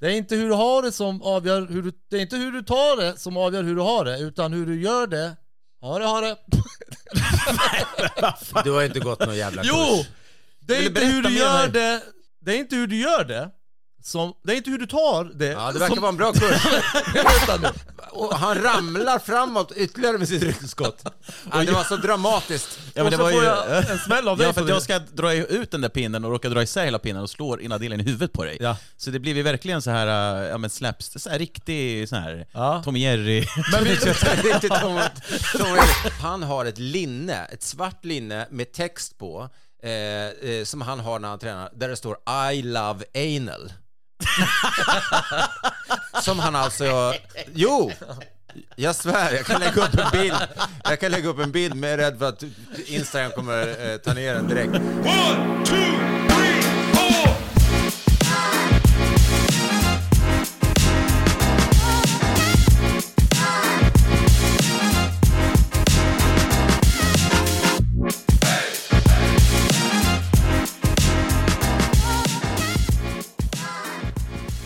Det är inte hur du har det som avgör hur du... Det är inte hur du tar det som avgör hur du har det, utan hur du gör det. Ha det, ha det. Du har inte gått någon jävla kurs. Jo! Det är inte hur du gör det. Det är inte hur du gör det. Som, det är inte hur du tar det. Ja, det verkar som, vara en bra kurs. Vänta nu. Och han ramlar framåt ytterligare med sitt ryggskott. Ja, det var så dramatiskt. Ja, men det Och så var får ju... jag en smäll av dig Ja, för jag ska dra ut den där pinnen och råka dra isär hela pinnen och slår ena delen i huvudet på dig. Ja. Så det blir ju verkligen så här, ja men slaps, så här riktig så här Ja. Tom Jerry. Men vi, Riktigt Tom, Tom Erik. Han har ett linne, ett svart linne med text på, eh, eh, som han har när han tränar, där det står I love anal. som han alltså, jo! Jag svär, jag kan lägga upp en bild. Jag kan lägga upp en bild, men jag är rädd för att Instagram kommer eh, ta ner den direkt. one, two,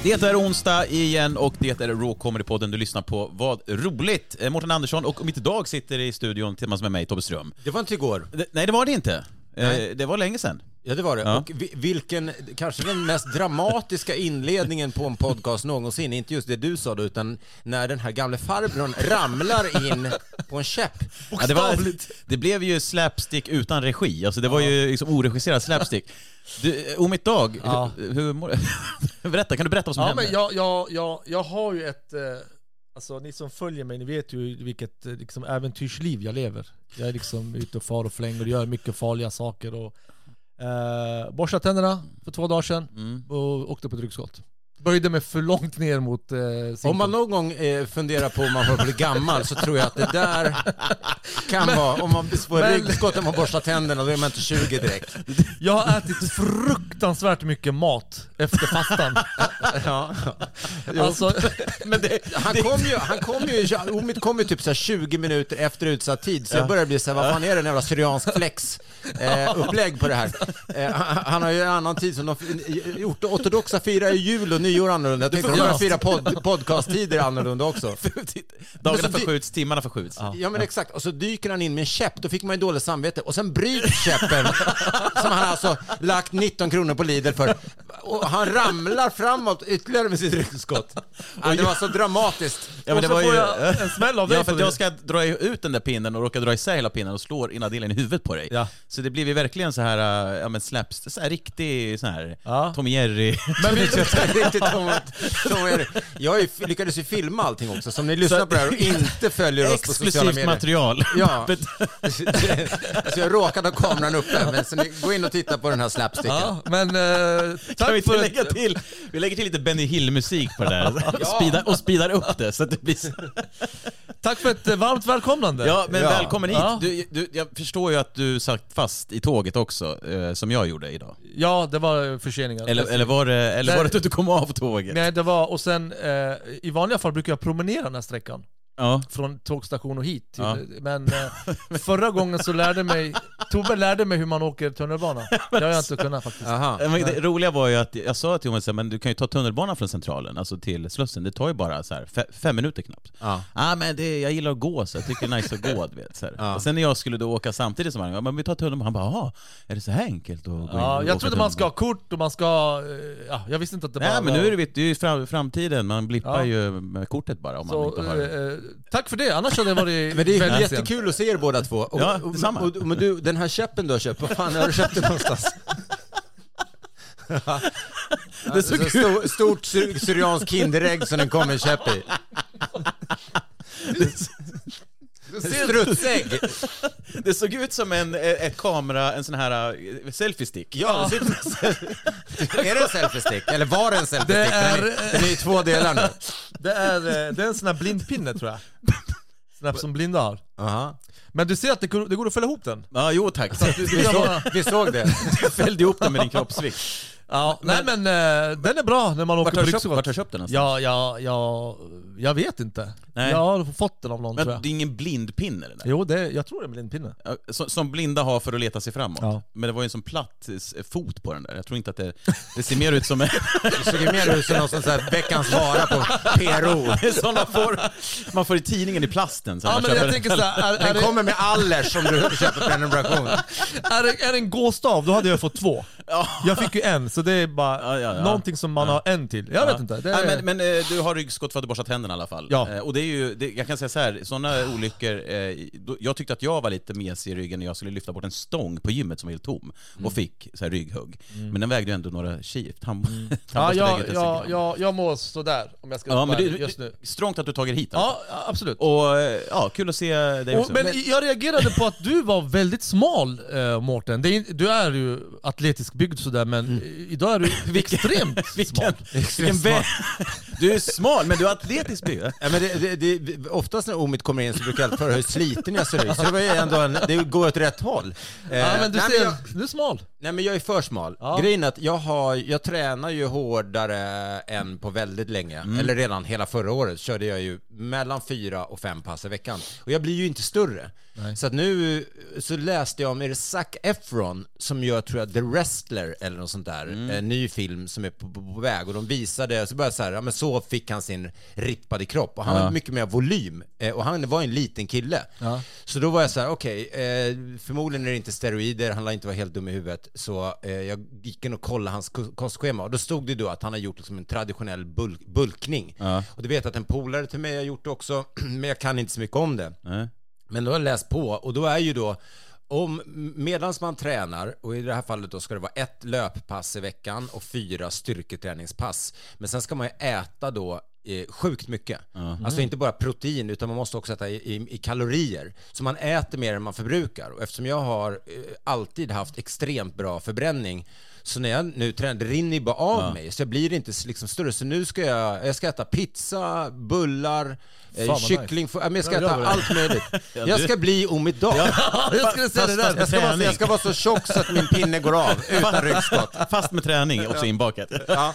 Det är onsdag igen och det är Raw Comedy-podden du lyssnar på. Vad roligt! Eh, Mårten Andersson och mitt idag sitter i studion tillsammans med mig, Tobbe Ström. Det var inte igår. Det- Nej, det var det inte. Eh, Nej. Det var länge sedan. Ja, det var det. Ja. Och vi- vilken, kanske den mest dramatiska inledningen på en podcast någonsin, inte just det du sa då, utan när den här gamle farbrorn ramlar in på en käpp. Ja, det, var, det blev ju slapstick utan regi, alltså det var ju liksom oregisserad slapstick. Du, om mitt dag, Ja. hur, hur mår Berätta, kan du berätta vad som ja, hände? men jag, jag, jag, jag har ju ett... Eh, alltså ni som följer mig, ni vet ju vilket eh, liksom, äventyrsliv jag lever. Jag är liksom ute och far och flänger och gör mycket farliga saker och... Eh, borstade tänderna för två dagar sedan Mm. och åkte på ryggskott. Böjde mig för långt ner mot eh, Om man någon gång eh, funderar på om man får bli gammal så tror jag att det där kan vara, om man får men- ryggskott och man borstar tänderna, då är man inte 20 direkt. Jag har ätit fruktansvärt mycket mat efter fastan. Ja. alltså, det, han kom ju, han kom ju, Omid kom ju typ så här 20 minuter efter utsatt tid, så jag började bli så här, vad fan är det en jävla syriansk flex eh, på det här? Eh, han, har ju en annan tid som de ortodoxa firar ju jul och nyår annorlunda. Jag tänkte de börjar fira pod, podcasttider annorlunda också. Dagarna förskjuts, timmarna förskjuts. Ja men exakt, och så dyker han in med en käpp, då fick man ju dåligt samvete. Och sen bryts käppen, som han alltså lagt 19 kronor på Lidl för. Och han ramlar framåt ytterligare med sitt ryggskott. Ja, det var så dramatiskt. Ja, men och det så var får ju... jag en smäll av dig Ja, för på att det. jag ska dra ut den där pinnen och råka dra isär hela pinnen och slår ena delen i huvudet på dig. Ja. Så det blir ju verkligen så här, äh, ja men slaps, så här riktig så här Ja. Tom Jerry. Men vi, Tom, Tom Erik. Jag lyckades ju filma allting också, så om ni lyssnar på det här och inte följer oss på sociala Exklusivt medier. material. Ja. så jag råkade ha kameran uppe, men så ni, gå in och titta på den här slapsticken. ja, men eh, Kan vi tack inte för lägga till, vi lägger till lite Benny Hill-musik på det där, Ja. speedar, och speedar upp det så att det blir så... Tack för ett eh, varmt välkomnande. Ja, men Ja. välkommen hit. Ja. Du, du, jag förstår ju att du satt fast i tåget också, eh, som jag gjorde idag. Ja, det var förseningar. Eller, eller, var, det, eller var det att du inte kom av tåget? Nej, det var, och sen eh, i vanliga fall brukar jag promenera den här sträckan. Ja. Från tågstation och hit. Ja. Men eh, förra gången så lärde mig Tobbe lärde mig hur man åker tunnelbana. Det har jag inte kunnat faktiskt. Aha. Men det roliga var ju att jag sa till honom men du kan ju ta tunnelbanan från Centralen, alltså till Slussen. Det tar ju bara så här, fe- fem minuter knappt. Ja. ah, men det, jag gillar att gå, så jag tycker det är nice att gå. Du vet, så här. Ja. Sen när jag skulle då åka samtidigt som han, men vi tar tunnelbanan. Han bara, jaha, är det så här enkelt att gå in Ja, och jag trodde man ska ha tunnelbana?" kort och man ska... eh, Ja, jag visste inte att det bara Nej men nu är det, vet du, det är ju fram, framtiden, man blippar Ja. ju med kortet bara om man Så, inte har det. eh, tack för det, annars hade det varit Men det är väldigt jättekul att se er båda två. Och, Ja, detsamma. och, och, men du, den här käppen du har köpt, vad fan har du köpt den någonstans? det är så stor, stort syr, syrianskt Kinderägg som den kommer en käpp i. Strutsägg! Det såg ut som en ett kamera, en sån här eh, selfie-stick. Ja, är det en selfie-stick? Eller var det en selfie-stick? Det Den är- är, den är i två delar nu. Det är, eh, det är en sån här blindpinne tror jag. Sån här som blinda har. Aha. Men du ser att det går, det går att fälla ihop den. Ja, jo tack. Du, du Vi, såg, vi såg det. Du fällde ihop den med din kroppsvikt. Ja, nej men eh, den är bra när man åker Vart på har du köpt, ryggskott. vart har du köpt den någonstans? Ja, ja, ja, jag vet inte. Nej. Jag har fått den av någon tror Men jag. det är ingen blindpinne där? Jo, det, jag tror det är en blindpinne. Som, som blinda har för att leta sig framåt. Ja. Men det var ju en sån platt eh, fot på den där. Jag tror inte att det... Det ser mer ut som en... Det såg ju mer ut som någon sån här veckans vara på PRO. såna får, man får i tidningen i plasten. Så Ja, man men köper jag tänker såhär, är, är, Den det, kommer med allers som du köper prenumeration. är, det, är det en gåstav, då hade jag fått två. Jag fick ju en, så det är bara Ja, ja, ja. någonting som man har en till. Jag vet inte. Det är, men, men eh, du har ryggskott för att du borstat tänderna i alla fall. Ja. Eh, Och det är ju, det, jag kan säga så här, sådana olyckor, eh, då, jag tyckte att jag var lite mesig i ryggen när jag skulle lyfta bort en stång på gymmet som var helt tom Mm. och fick så här rygghugg. Men den vägde ju ändå några kilo. Tam, ja, tandborsten jag, jag, jag, jag mår sådär om jag ska Ja, vara men ärlig du, just nu. strångt att du tagit hit alltså. Ja, ja, absolut. Och eh, ja, kul att se dig Och, också. men jag reagerade på att du var väldigt smal eh, Mårten. Det är, in- du är ju atletisk byggd sådär men idag är du extremt smal. Vilken vä- du är smal, men du är atletisk byggd. Ja, men det, det, det, oftast när Omid kommer in så brukar jag alltid höra hur sliten jag ser ut, så det var ju ändå en, det går åt rätt håll. Eh, Ja, men du, nej, ser, jag, du är smal. nej men jag är för smal. Ja. Grejen är att jag, har, jag tränar ju hårdare än på väldigt länge. Mm. Eller redan hela förra året körde jag ju mellan fyra och fem pass i veckan. Och jag blir ju inte större. Så att nu så läste jag om, är det Zac Efron som gör, tror jag, The Wrestler eller något sånt där, Mm. en ny film som är på, på, på väg. Och de visade, så började så här, ja men så fick han sin rippade kropp. Och han har mycket mer volym. Eh, och han var en liten kille. Så då var jag så här, okej, eh, förmodligen är det inte steroider, han lär inte vara helt dum i huvudet, så eh, jag gick in och kollade hans ko- kostschema. Och då stod det då att han har gjort liksom en traditionell bulk, bulkning. Och du vet att en polare till mig har gjort det också, men jag kan inte så mycket om det. Men då har jag läst på och då är ju då om medans man tränar, och i det här fallet då ska det vara ett löppass i veckan och fyra styrketräningspass. Men sen ska man ju äta då eh, sjukt mycket. Alltså inte bara protein utan man måste också äta i, i, i kalorier. Så man äter mer än man förbrukar. Och eftersom jag har eh, alltid haft extremt bra förbränning så när jag nu tränar, det rinner ju bara av mig, så jag blir inte liksom större. Så nu ska jag, jag ska äta pizza, bullar, eh, vad kyckling, ja, men jag ska Ja, äta allt möjligt. Jag ska bli Omid Dag. jag skulle säga det. Jag ska, vara, jag ska vara så tjock så att min pinne går av utan ryggskott. Fast med träning också inbakat. Ja.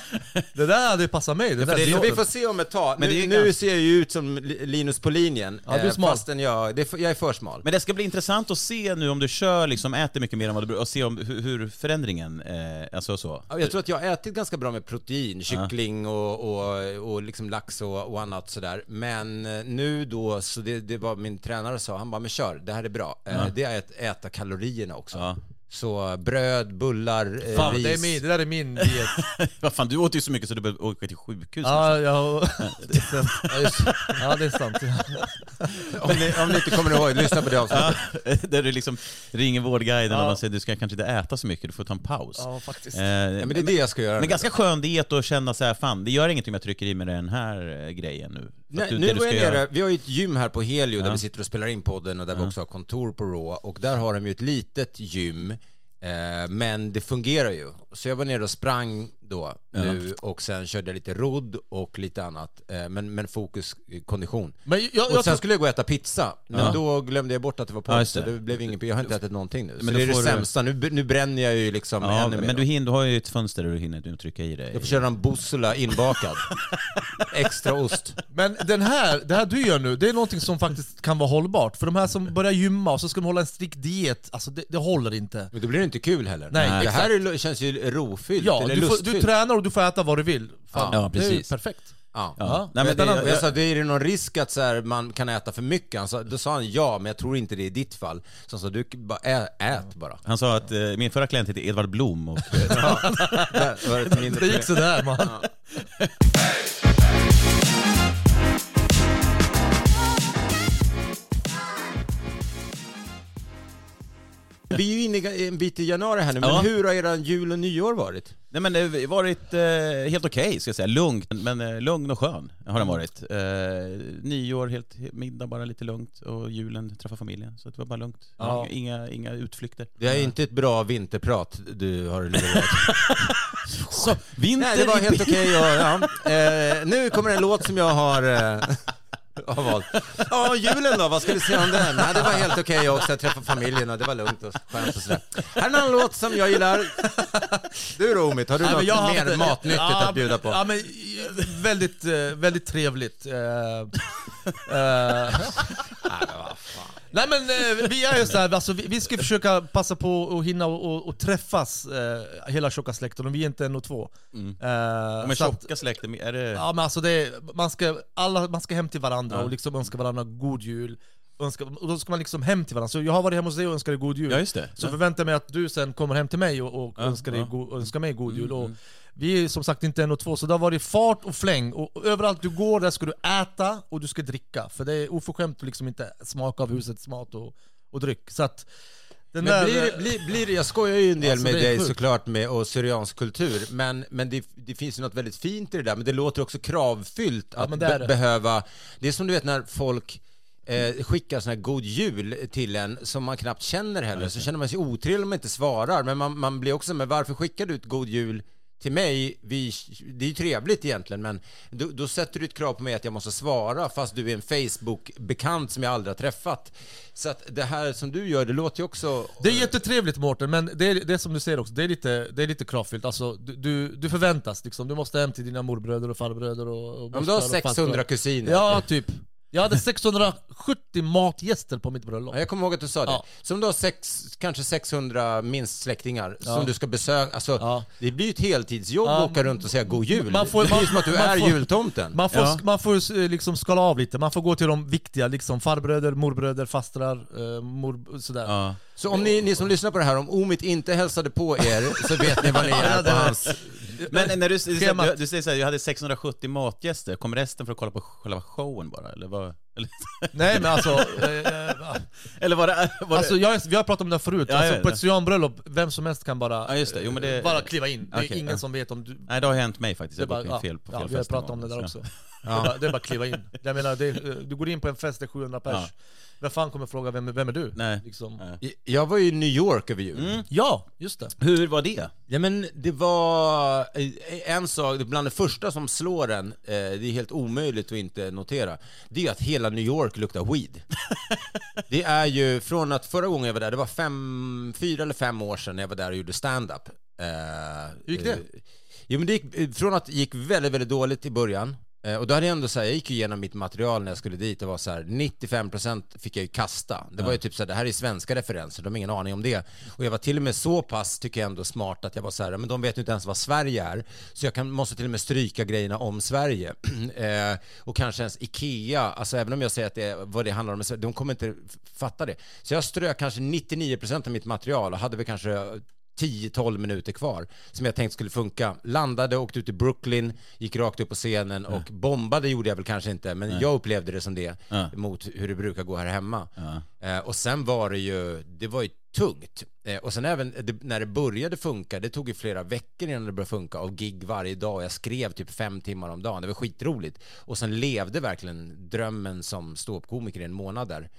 Det där hade passat mig. Det där det vi får se om ett tag. Men nu, är nu ser jag ju ut som Li- Linus på linjen, Ja, du är eh, smal. fastän jag, det jag är för smal. Men det ska bli intressant att se nu om du kör, liksom äter mycket mer än vad du brukar, och se om, hur, hur förändringen, eh, alltså så. Ja, Jag tror att jag har ätit ganska bra med protein, kyckling och, och, och liksom lax och, och annat sådär. Men eh, nu då, så det, det var min tränare sa, han bara, men kör, det här är bra. Eh, Det är att äta kalorierna också. Ja. Så bröd, bullar, eh, Fan, ris. det, är min, det där är min diet. Vad fan, du åt ju så mycket så du behöver åka till sjukhus. ja, ja, det är sant. Ja, ja, det är sant. om, ni, om ni inte kommer ihåg, lyssna på det avsnittet. Där du liksom ringer Vårdguiden Ja. och de säger du ska kanske inte äta så mycket, du får ta en paus. Ja, faktiskt. Eh, Ja, men det är det jag ska göra. men nu. ganska skön diet att känna så här, fan, det gör ingenting om jag trycker i mig den här eh, grejen nu. Nej, du- nu jag nere, göra- vi har ju ett gym här på Helio där Ja. vi sitter och spelar in podden och där vi också har kontor på Raw och där har de ju ett litet gym eh, men det fungerar ju. Så jag var nere och sprang då nu och sen körde jag lite rodd och lite annat. Eh, Men, men fokus eh, kondition. Men jag, jag, Och sen tror- skulle jag gå och äta pizza, men Ja. då glömde jag bort att det var Ja, podd, just så det. det blev ingen, jag har inte ätit någonting nu. Så Men det då är det du- sämsta, nu, nu bränner jag ju liksom Ja, ännu mer. men du, hin, du har ju ett fönster där du hinner du trycka i dig. Jag får köra en bussola inbakad. Extra ost. Men den här, det här du gör nu, det är någonting som faktiskt kan vara hållbart. För de här som börjar gymma och så ska de hålla en strikt diet, alltså det, det håller inte. Men då blir det inte kul heller. Nej, det här är, känns ju rofyllt, Ja, eller du, får, lustfyllt. du tränar och du får äta vad du vill. Fan, Ja, Det är perfekt. Ja. Ja. Ja, Nej, men det. Jag sa, det är det någon risk att så här, man kan äta för mycket? Han sa, då sa han ja, men jag tror inte det är i ditt fall. Så han sa, du bara, ä, ät bara. han sa att eh, min förra klient heter Edvard Blom och Ja, där var det ett mindre Det gick sådär man. Vi är ju inne i en bit i januari här nu, men Ja. hur har era jul och nyår varit? Nej men det har varit eh, helt okej ska jag säga, lugnt, men eh, lugn och skön har den varit. Eh, nyår, helt, middag bara lite lugnt och julen träffa familjen. Så det var bara lugnt. Ja. Inga, inga utflykter. Det är inte ett bra vinterprat du har levererat. Så, vinter Nej, det var helt okej. ja, ja. eh, nu kommer en låt som jag har, eh, har valt. Ja, julen då, vad ska du säga om den? Nej, det var helt okej också. Jag träffade familjen och det var lugnt och skönt och sådär. Här är en annan låt som jag giller. Du då Omid, har du Nej, något har haft mer det- matnyttigt ja, att bjuda på? Ja, men, eh, väldigt, eh, väldigt trevligt. Eh, Nej men eh, vi är ju såhär, alltså, vi, vi ska försöka passa på att hinna och, och, och träffas eh, hela tjocka släkten, och vi är inte en och två. Mm. Eh, Men så att- tjocka släkten, är det... Ja men alltså det är, man, ska, alla, man ska hem till varandra Ja. och liksom önska varandra god jul. Önska, och då ska man liksom hem till varandra. Så jag har varit hemma hos dig och önskat dig god jul. Ja just det. Så förväntar jag mig att du sen kommer hem till mig och, och önskar, dig ja. go, önskar mig god jul. Mm, Och mm. Vi är som sagt inte en och två, så det har varit fart och fläng. Och, överallt du går där ska du äta och du ska dricka. För det är oförskämt att liksom inte smaka av husets mat och, och dryck. Så att den Men där, blir, blir, blir det, jag skojar ju en del Alltså, med det dig sjukt. såklart med och syriansk kultur, men, men det, det finns ju något väldigt fint i det där, men det låter också kravfyllt Ja, att men det be- det. behöva, det är som du vet när folk eh, skickar sån här god jul till en som man knappt känner heller, så känner man sig otrevlig om man inte svarar, men man, man blir också med varför skickar du ett god jul till mig, vi, det är ju trevligt egentligen, men då, då sätter du ett krav på mig att jag måste svara fast du är en Facebook-bekant som jag aldrig har träffat. Så att det här som du gör, det låter ju också... Det är jättetrevligt Mårten, men det är, det som du säger också, det är lite, det är lite kravfyllt. Alltså, du, du, förväntas liksom, du måste hem till dina morbröder och farbröder och, och Om du har mostrar och 600 fastrar. kusiner. Ja, typ. Jag hade 670 matgäster på mitt bröllop. Ja, jag kommer ihåg att du sa det. Ja. Så om du har sex, kanske 600 minst släktingar Ja. som du ska besöka, alltså Ja. det blir ju ett heltidsjobb Ja. att åka runt och säga god jul. Man får- det blir ju man- som att du man är får- jultomten. Man får, Ja. man får eh, liksom skala av lite, man får gå till de viktiga, liksom farbröder, morbröder, fastrar, eh, mor, sådär. Ja. Så om ni, ni som lyssnar på det här, om Omid inte hälsade på er så vet ni vad ni är på hans... Men när du, du, du, säger såhär, jag hade 670 matgäster, kom resten för att kolla på själva showen bara? Eller vad? Eller, Nej men alltså, eh, eh, eller var det... Var alltså jag, vi har pratat om det här förut, Ja, alltså, på ett syrianbröllop, vem som helst kan bara, Ja, det. Det- bara kliva in. Det är ingen ja. som vet om du... Nej, det har hänt mig faktiskt. Jag bara, bokade ja, fel på fel ja, vi har pratat om det där så- också. Det, är bara, det är bara kliva in. Jag menar, är- du går in på en fest, det är 700 pers. Vem fan kommer fråga, vem, vem är du? Nej. Liksom. Nej. Jag var ju i New York över jul. Mm. Ja, just det. Hur var det? Ja men det var eh, en sak, bland det första som slår en, eh, det är helt omöjligt att inte notera, det är att hela New York luktar weed. Det är ju från att förra gången jag var där, det var fem, fyra eller fem år sedan när jag var där och gjorde stand-up. Eh, Hur gick det? Jo men det gick, från att det gick väldigt, väldigt dåligt i början, och då hade jag ändå så här, jag gick ju igenom mitt material när jag skulle dit, det var så här 95% fick jag ju kasta. Det var ju typ så här, det här är svenska referenser, de har ingen aning om det. Och jag var till och med så pass, tycker jag ändå, smart att jag var så här, men de vet ju inte ens vad Sverige är. Så jag kan, måste till och med stryka grejerna om Sverige. eh, och kanske ens Ikea, alltså även om jag säger att det är, vad det handlar om, de kommer inte fatta det. Så jag strök kanske 99% av mitt material och hade väl kanske 10-12 minuter kvar som jag tänkte skulle funka. Landade, åkte ut till Brooklyn, gick rakt upp på scenen och bombade gjorde jag väl kanske inte, men jag upplevde det som det Ja. mot hur det brukar gå här hemma. Eh, och sen var det ju, det var ju tungt. Eh, och sen även det, när det började funka, det tog ju flera veckor innan det började funka av gig varje dag. Jag skrev typ fem timmar om dagen, det var skitroligt. Och sen levde verkligen drömmen som ståuppkomiker i en månad där.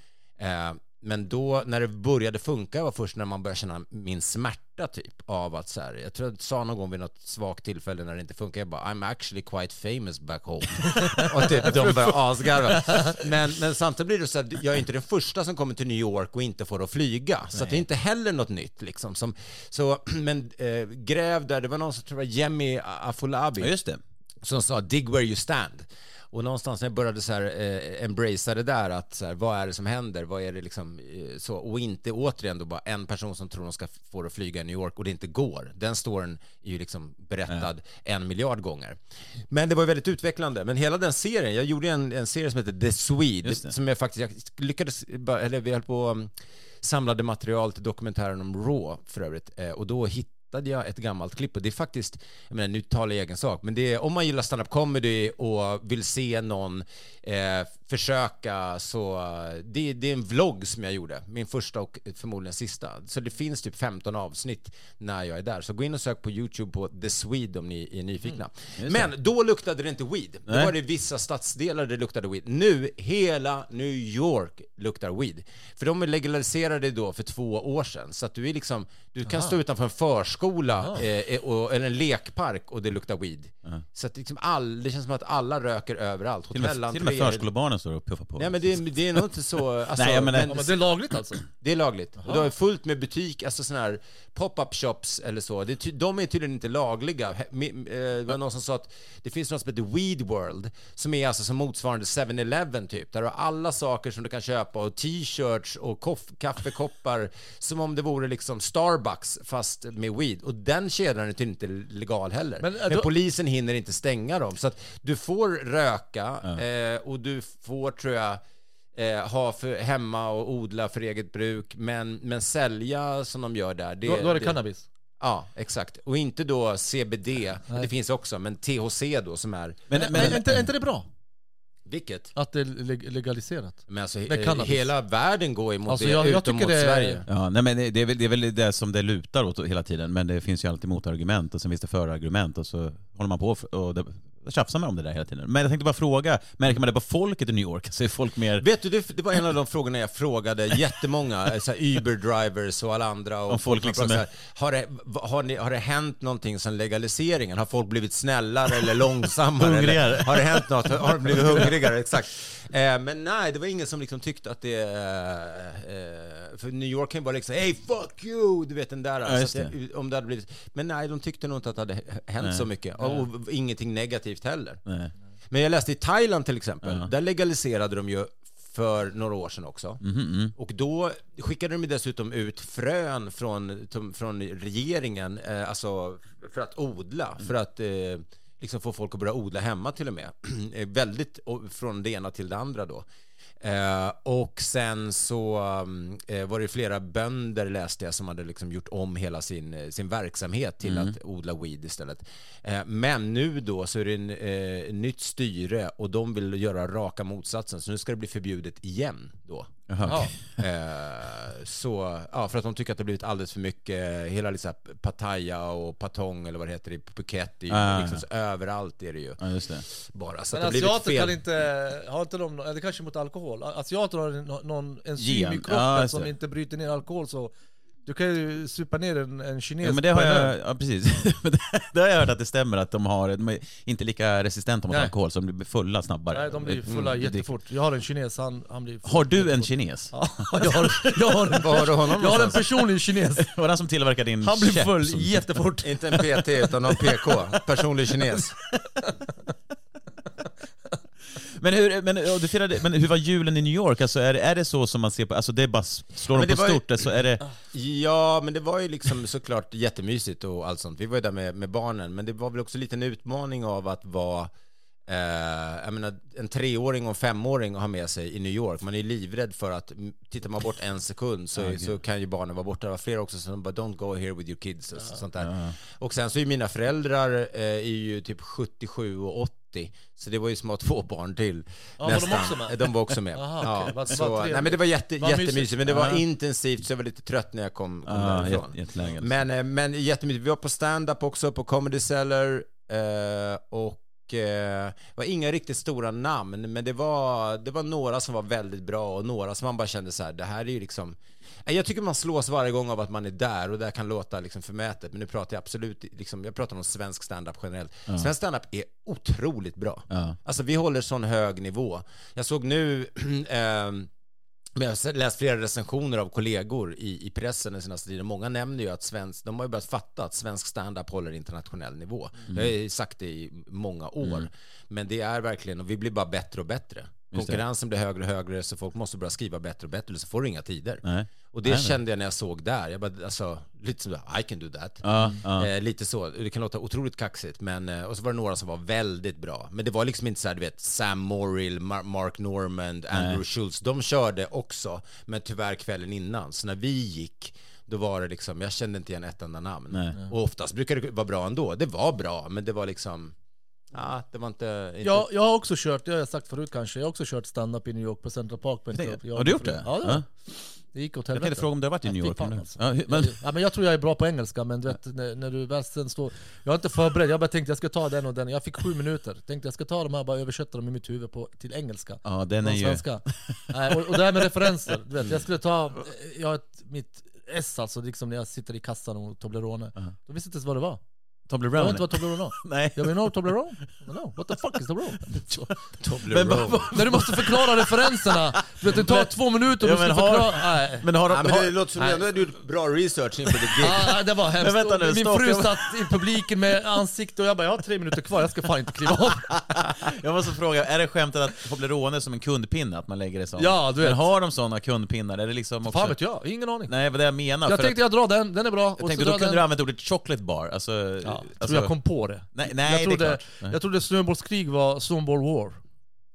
Eh, men då, när det började funka var först när man började känna min smärta typ av att så här, jag tror jag sa någon gång vid något svagt tillfälle när det inte funkar, jag bara I'm actually quite famous back home. och typ de började asgarva. Men, men samtidigt blir det så här, jag är inte den första som kommer till New York och inte får att flyga. Så att det är inte heller något nytt liksom. Som, så, men äh, gräv där, det var någon som tror jag var Jemmy Afolabi. Ja, just det. Som sa dig where you stand. Och någonstans när jag började så här, eh, embracea det där, att så här, vad är det som händer, vad är det liksom eh, så, och inte återigen då bara en person som tror de ska få det att flyga i New York och det inte går. Den storyn är ju liksom berättad en miljard gånger. Men det var väldigt utvecklande, men hela den serien, jag gjorde en, en serie som heter The Swede, som jag faktiskt, jag lyckades, eller vi höll på samlade material till dokumentären om Raw för övrigt, eh, och då hittade hittade jag ett gammalt klipp och det är faktiskt, jag menar nu talar jag egen sak, men det är om man gillar stand-up comedy och vill se någon eh, försöka så, eh, det, det är en vlogg som jag gjorde, min första och förmodligen sista. Så det finns typ 15 avsnitt när jag är där. Så gå in och sök på YouTube på The Swede om ni är nyfikna. men då luktade det inte weed. Då Nej. var det vissa stadsdelar det luktade weed. Nu, hela New York luktar weed. För de legaliserade det då för två år sedan. Så att du är liksom, du kan stå utanför en förskola eh, och, eller en lekpark och det luktar weed. Så att liksom all, det känns som att alla röker överallt. Till och med, till och med Hotellentréer. Förskolebarnen står och puffar på. Nej men det, det är nog inte så, alltså, Nej, Ja, men det är lagligt alltså? det är lagligt. Och du har fullt med butik, alltså sådana här pop-up shops eller så. Det är de är tydligen inte lagliga. Eh, Det var någon som sa att det finns något som heter Weed World, som är alltså som motsvarande 7-Eleven typ. Där du har alla saker som du kan köpa och t-shirts och kaffekoppar som om det vore liksom Starbucks fast med weed. Och den kedjan är tydligen inte legal heller. Men, Men, eh, då- polisen hinner inte stänga dem. Så att du får röka eh, och du får, tror jag, eh, ha för, hemma och odla för eget bruk, men, men sälja som de gör där. Det, Då, då är det cannabis? Ja, exakt. Och inte då CBD, det finns också, men THC då som är... Men, Men, men, är, inte, är inte det bra? Vilket? Att det är leg- legaliserat? Men alltså, Det hela världen går emot Alltså, det, jag- jag utom mot det Sverige. Ja, nej, men det det är, väl, det är väl det som det lutar åt hela tiden, men det finns ju alltid motargument och sen finns det förargument och så håller man på och- det, tjafsar man om det där hela tiden. Men jag tänkte bara fråga, märker man det på folket i New York? Så är folk mer... Vet du, det, det var en av de frågorna jag frågade jättemånga, så här Uber-drivers och alla andra. Och Om folk liksom här, har, det, har, ni, har det hänt någonting sen legaliseringen? Har folk blivit snällare eller långsammare? Hungrigare. Eller, har det hänt något? Har de blivit hungrigare? Exakt. Eh, men nej, det var ingen som liksom tyckte att det... Eh, eh, för New York kan ju bara liksom, hey fuck you! Du vet den där. Ja, just så att det, om det hade blivit, men nej, de tyckte nog inte att det hade hänt Nej. så mycket. Och, och ingenting negativt heller. Nej. Men jag läste i Thailand till exempel, Ja. där legaliserade de ju för några år sedan också. Mhm, Och då skickade de dessutom ut frön från, från regeringen, eh, alltså för att odla, för att eh, liksom få folk att börja odla hemma till och med. Eh, Väldigt från det ena till det andra då. Eh, och sen så um, eh, var det flera bönder läste jag som hade liksom gjort om hela sin, eh, sin verksamhet till att odla weed istället. Eh, men nu då så är det en, eh, nytt styre och de vill göra raka motsatsen så nu ska det bli förbjudet igen då. Jaha. Eh, så, ja, för att de tycker att det blivit alldeles för mycket, hela liksom Pattaya och Patong eller vad det heter i Phuket, i, Ah. liksom, så överallt är det ju Ja, just det. bara. Så Men att det asiater fel. kan inte, har inte de, eller kanske mot alkohol, asiater har en- någon enzym Gen. i kroppen Ja, just som inte bryter ner alkohol så du kan ju supa ner en, en kines Ja, men det har en jag, ja, precis. Det, har jag hört att det stämmer, att de, har, de är inte lika resistenta mot Nej. alkohol, så de blir fulla snabbare. Nej, de blir fulla Mm, jättefort. Jag har en kines, han, han blir full Har du en jättefort. kines? Ja, jag har, jag har, en, har honom jag har en personlig kines. Var det han som tillverkar din Han blir full som- jättefort. Inte en PT utan någon PK, personlig kines. Men hur, men, du firade, men hur var julen i New York? Alltså, är, det- är det så som man ser på, alltså det är bara slår Ja, de men på var ju- stort, alltså är det... Ja, men det var ju liksom såklart jättemysigt och allt sånt. Vi var ju där med, med barnen, men det var väl också lite en utmaning av att vara Eh, jag menar, en treåring och en femåring att ha med sig i New York. Man är livrädd för att, tittar man bort en sekund så, så kan ju barnen vara borta. Det var flera också som bara “Don't go here with your kids” och sånt där. Och sen så är mina föräldrar eh, är ju typ 77 och 80, så det var ju som att ha två barn till. Ja, var de också med? De var också med. Aha, ja. Vad- vad så, nej, men det var jätte, mysigt. jättemysigt, men det var intensivt så jag var lite trött när jag kom, kom Ja, därifrån. jätte- jätteläge. Men, eh, men jättemysigt. Vi var på stand-up också på Comedy Cellar eh, och det var inga riktigt stora namn, men det var, det var några som var väldigt bra och några som man bara kände så här, det här är ju liksom Nej, Jag tycker man slås varje gång av att man är där och det kan låta liksom förmätet, men nu pratar jag absolut, liksom, jag pratar om svensk standup generellt. Svensk standup är otroligt bra. Ja. Alltså vi håller sån hög nivå. Jag såg nu, ehm, men jag har läst flera recensioner av kollegor i, i pressen den senaste tiden. Många nämner ju att svensk, de har ju börjat fatta att svensk standup håller internationell nivå. Jag har sagt det i många år. Men det är verkligen, och vi blir bara bättre och bättre. Konkurrensen blir högre och högre så folk måste börja skriva bättre och bättre så får du inga tider. Nej. Och det Nej, nej. kände jag när jag såg där. Jag bara, alltså, lite som I can do that. Ja, ja. Eh, lite så. Det kan låta otroligt kaxigt, men eh, och så var det några som var väldigt bra. Men det var liksom inte så här, du vet, Sam Morrill, Mar- Mark Normand, Andrew Schultz. De körde också, men tyvärr kvällen innan. Så när vi gick, då var det liksom, jag kände inte igen ett enda namn. Nej. Och oftast brukar det vara bra ändå. Det var bra, men det var liksom, ja, det var inte... inte Jag, jag har också kört, det har jag sagt förut kanske, jag har också kört stand-up i New York på Central Park på klubb. Jag har du gjort det? Ja, det, Ja. det gick åt Jag helvete. tänkte fråga om du har varit i New York. fan, alltså. Ja, men, Ja, men jag tror jag är bra på engelska, men du vet, när, när du väl sen står... Jag har inte förberett, jag bara tänkte jag ska ta den och den. Jag fick sju minuter. Tänkte jag ska ta de här bara översätta dem i mitt huvud på, till engelska. ja, den är ju... svenska. Nej, och, och det här med referenser, du vet, jag skulle ta, jag mitt S alltså, liksom när jag sitter i kassan och Toblerone. De visste inte ens vad det var. Jag vet Toblerone? inte vad Toblerone var. Nej. Jag vill know Toblerone? No, what the fuck is Toblerone? Så. Men, du måste förklara referenserna, du vet, det tar två minuter och Ja, du ska men har- förklara... Nej. men har de... Ja, men har, det låter som att du har gjort bra research inför ditt gig. Ah, det var hemskt. Men vänta nu, Min fru satt i publiken med ansikte och jag bara, jag har tre minuter kvar, jag ska fan inte kliva av. Jag måste fråga, är det skämtet att Toblerone är som en kundpinne? Att man lägger det som? Ja, du vet. Men har de sådana kundpinnar? Är det liksom också... Fan vet jag, ingen aning. Nej, vad det jag menar. Jag tänkte jag drar den, den är bra. att, jag tänkte, då kunde du använt ordet chocolate bar. Alltså, Ja, alltså, tror jag kom på det. Nej, nej jag, det trodde, är klart. Nej. jag trodde snöbollskrig var snowball war.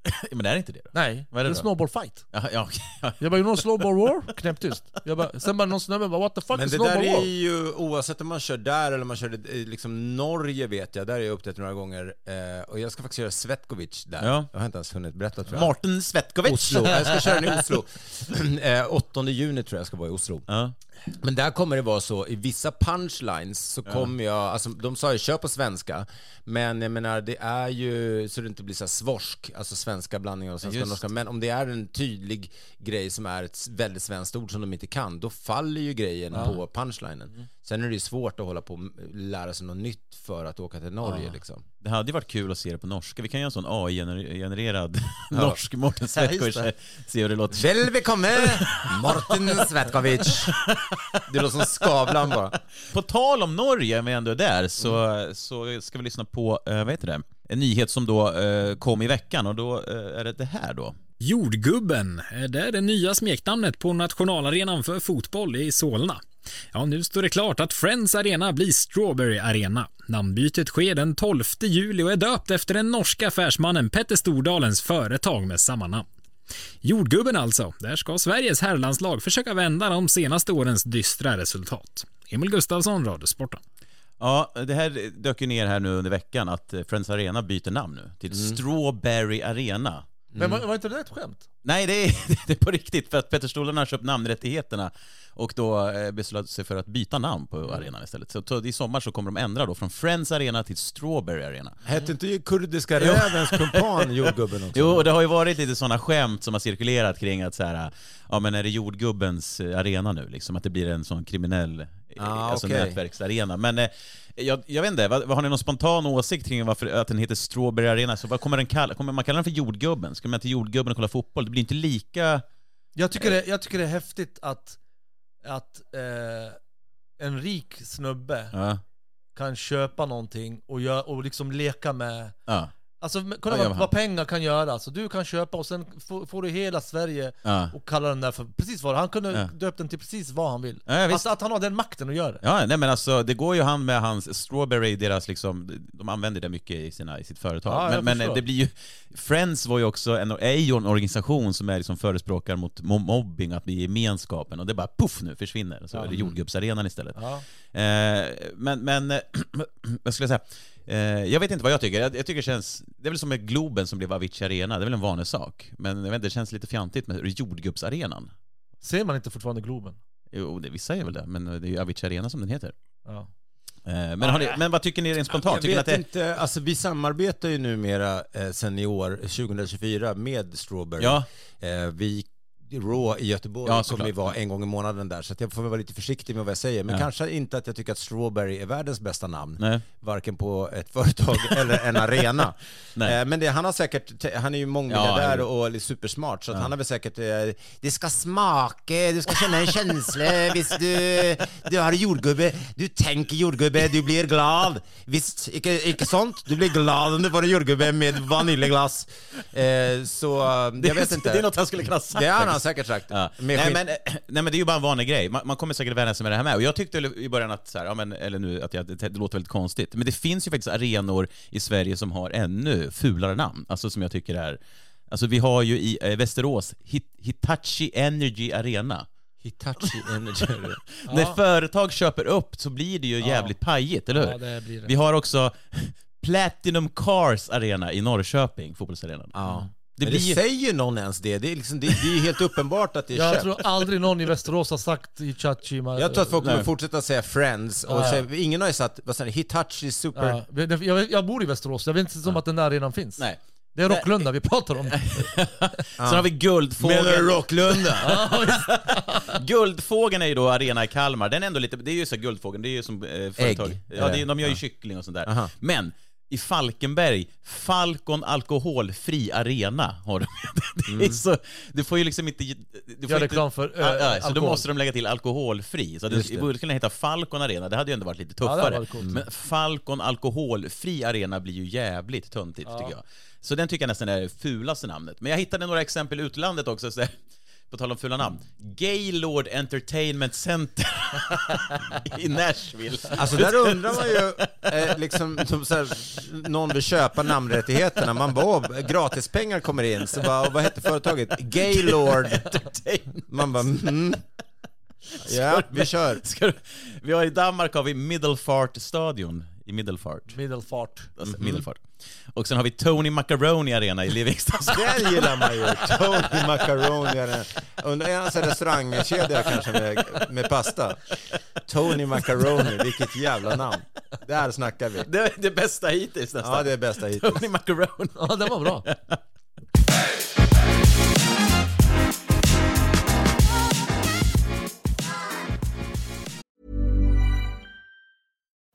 Men det är inte det då? Nej, Vad är det det är snowball fight. Ja, ja, ja. Jag bara, you know snowball war? Knäpptyst. Jag bara, sen bara någon snubbe bara, what the fuck Men is det där snowball är war? ju, oavsett om man kör där eller om man kör i liksom Norge vet jag, där har jag upptäckt några gånger. Eh, och jag ska faktiskt göra Svetkovic där. Ja. Jag har inte ens hunnit berätta tror jag. Martin Svetkovic. Oslo, jag ska köra den i Oslo. eh, 8 juni tror jag ska vara i Oslo. Ja. Men där kommer det vara så, i vissa punchlines så kommer jag, alltså de sa ju kör på svenska, men jag menar det är ju så det inte blir så svorsk, alltså svenska blandningar av svenska och norska, men om det är en tydlig grej som är ett väldigt svenskt ord som de inte kan, då faller ju grejen på punchlinen. Sen är det ju svårt att hålla på och lära sig något nytt för att åka till Norge liksom. Det hade ju varit kul att se det på norska. Vi kan göra en sån AI-genererad norsk Ja, just Svetkovic. det. Se hur det låter. Väl bekomme Martin Svetkovic. Det låter som Skavlan bara. På tal om Norge, om vi ändå är där, så, så ska vi lyssna på, eh, vad heter det? En nyhet som då eh, kom i veckan och då eh, är det det här då. Jordgubben, det är det nya smeknamnet på nationalarenan för fotboll i Solna. Ja, nu står det klart att Friends Arena blir Strawberry Arena. Namnbytet sker den 12 juli och är döpt efter den norska affärsmannen Petter Stordalens företag med samma namn. Jordgubben alltså, där ska Sveriges herrlandslag försöka vända de senaste årens dystra resultat. Emil Gustafsson, Radiosporten. Ja, det här dök ju ner här nu under veckan att eh, Friends Arena byter namn nu till Strawberry Arena. Men var, var inte det ett skämt? Nej, det är, det är på riktigt för att Petter Stordalen har köpt namnrättigheterna och då eh, beslöt sig för att byta namn på arenan istället. Så, så i sommar så kommer de ändra då från Friends Arena till Strawberry Arena. Hette inte ju kurdiska rävens kumpan jordgubben också? Jo, och det har ju varit lite sådana skämt som har cirkulerat kring att så här, ja men är det jordgubbens eh, arena nu liksom? Att det blir en sån kriminell Ah, alltså okej. nätverksarena. Men eh, jag, jag vet inte, vad, vad har ni någon spontan åsikt kring varför att den heter Strawberry Arena? Så vad kommer den kalla, kommer man kalla den för jordgubben? Ska man till jordgubben och kolla fotboll? Det blir inte lika... Jag tycker det, jag tycker det är häftigt att, att eh, en rik snubbe Ja, kan köpa någonting och, gör, och liksom leka med ja, Alltså kolla Ja, vad, vad pengar kan göra, så du kan köpa och sen får, du hela Sverige ja. och kalla den där för precis vad Han kunde Ja. döpt den till precis vad han vill. Ja, alltså att han har den makten att göra det. Ja, nej men alltså det går ju hand med hans Strawberry, deras liksom, de använder det mycket i, sina, i sitt företag. Men men förstår. det blir ju, Friends var ju också en, är ju en organisation som är liksom förespråkar mot mo- mobbing, att bli gemenskapen, och det bara puff nu försvinner. Så är det jordgubbsarenan istället. Eh, men, men eh, vad skulle jag säga? Eh, jag vet inte vad jag tycker. Jag, jag tycker det känns, det är väl som med Globen som blev Avicii Arena, det är väl en vanlig sak. Men jag vet inte, det känns lite fjantigt med jordgubbsarenan. Ser man inte fortfarande Globen? Jo, det, vissa är väl det, men det är ju Avicii Arena som den heter. Ja. Eh, Men, har ni, men vad tycker ni rent spontant? Jag Tycker vet att det, inte, alltså vi samarbetar ju numera eh, sen i år, 2024, med Strawberry. Ja. Eh, vi Raw i Göteborg Ja, kommer ju vara en gång i månaden där, så jag får vara lite försiktig med vad jag säger. Men Ja. kanske inte att jag tycker att Strawberry är världens bästa namn. Nej. Varken på ett företag eller en arena. Nej. Eh, men det, han har säkert, han är ju mångmiljardär Ja, och är supersmart, så att han har väl säkert, eh, det ska smaka, du ska känna en känsla, visst du, du har jordgubbe, du tänker jordgubbe, du blir glad. Visst, icke, icke sånt? Du blir glad om du får en jordgubbe med vaniljglass. Eh, så, jag vet inte. Det är något han skulle kunna ha sagt. Det har han faktiskt. Säkert sagt. Ja. Nej, men, eh, nej men det är ju bara en vanlig grej. Man, man kommer säkert vänja sig med det här med. Och jag tyckte i början att, så här, ja, men, eller nu, att jag, det, det låter väldigt konstigt. Men det finns ju faktiskt arenor i Sverige som har ännu fulare namn. Alltså som jag tycker är... Alltså vi har ju i eh, Västerås Hit, Hitachi Energy Arena. Hitachi Energy. När företag köper upp så blir det ju jävligt pajigt, eller hur? Ja, det blir det. Vi har också Platinum Cars Arena i Norrköping, fotbollsarenan. Ja. Det blir men ju- det säger någon ens det? Det är, liksom, det, det är helt uppenbart att det är Jag köpt. tror aldrig någon i Västerås har sagt Hitachi. man- Jag tror att folk kommer Nej. fortsätta säga Friends och Ja, ja. säga, ingen har ju sagt, vad säger Hitachi Super... Ja, jag, jag, jag bor i Västerås, jag vet inte som att den där redan finns. Nej. Det är Rocklunda vi pratar om. Sen har vi Guldfågeln. Rocklunda? Guldfågeln är ju då arena i Kalmar. Den är ändå lite, det är ju så Guldfågeln, det är ju som eh, företag. Ja, det är, de gör ju kyckling och sånt där. Aha. Men i Falkenberg, Falcon alkoholfri arena har de. Det, är så, du får ju liksom inte... Du får reklam för, eh, ja, ja, Så då måste de lägga till alkoholfri. Så det, borde kunna heta Falcon arena, det hade ju ändå varit lite Ja, tuffare. coolt. Men Falcon alkoholfri arena blir ju jävligt töntigt tycker jag. Så den tycker jag nästan är det fulaste namnet. Men jag hittade några exempel i utlandet också, så på tal om fula namn. Gaylord Entertainment Center i Nashville. Alltså där undrar man ju, eh, liksom, som så här, någon vill köpa namnrättigheterna, man bara, åh, gratispengar kommer in, så bara, vad hette företaget? Gaylord. Entertainment. Man bara, mm. Ja, vi kör. Ska du, vi har i Danmark har vi Middelfart Stadion i Middelfart. Medelfart. Alltså, Middelfart. Och sen har vi Tony Macaroni Arena i Livingston. Den gillar man ju. Tony Macaroni. det. Undrar, är restaurangkedja kanske med, med pasta? Tony Macaroni, vilket jävla namn. Där snackar vi. Det är det bästa hittills nästan. Ja, det är bästa hittills. Tony Macaroni. Ja, den var bra.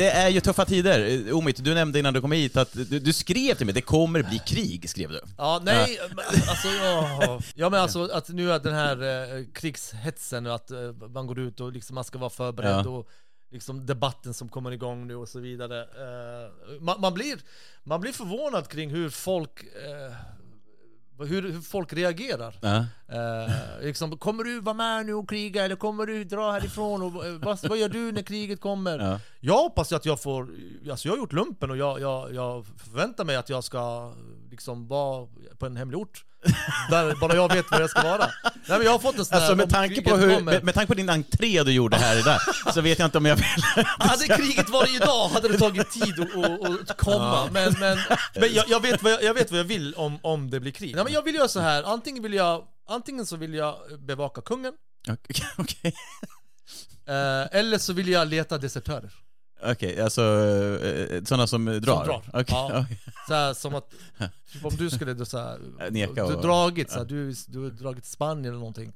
Det är ju tuffa tider. Eh, Omit, du nämnde innan du kom hit att du, du skrev till mig, det kommer bli krig, skrev du. Ja, nej, men, alltså ja, ja men alltså att nu är den här eh, krigshetsen och att eh, man går ut och liksom man ska vara förberedd Ja. och liksom debatten som kommer igång nu och så vidare. Eh, man, man, blir, man blir förvånad kring hur folk eh, hur, hur folk reagerar. Ja. Eh, liksom, kommer du vara med nu och kriga eller kommer du dra härifrån? Och, vad, vad gör du när kriget kommer? Ja. Jag hoppas att jag får, alltså jag har gjort lumpen och jag, jag, jag förväntar mig att jag ska liksom vara på en hemlig ort. Där bara jag vet var jag ska vara. Nej men jag har fått en sån Alltså med tanke, på hur, med, med tanke på din entré du gjorde här idag, så vet jag inte om jag vill... Hade kriget varit idag hade det tagit tid att, komma, men, men, men jag, jag, vet vad jag, jag vet vad jag vill om, om det blir krig. Nej, men jag vill göra så här. antingen vill jag, antingen så vill jag bevaka kungen, Okej. okej. Eh, eller så vill jag leta desertörer. Okej, alltså eh, sådana som drar? Som drar. Okej, Ja. Så här, som att, typ om du skulle så här, Neka du, och- dragit, så här, du, du dragit Spanien eller någonting.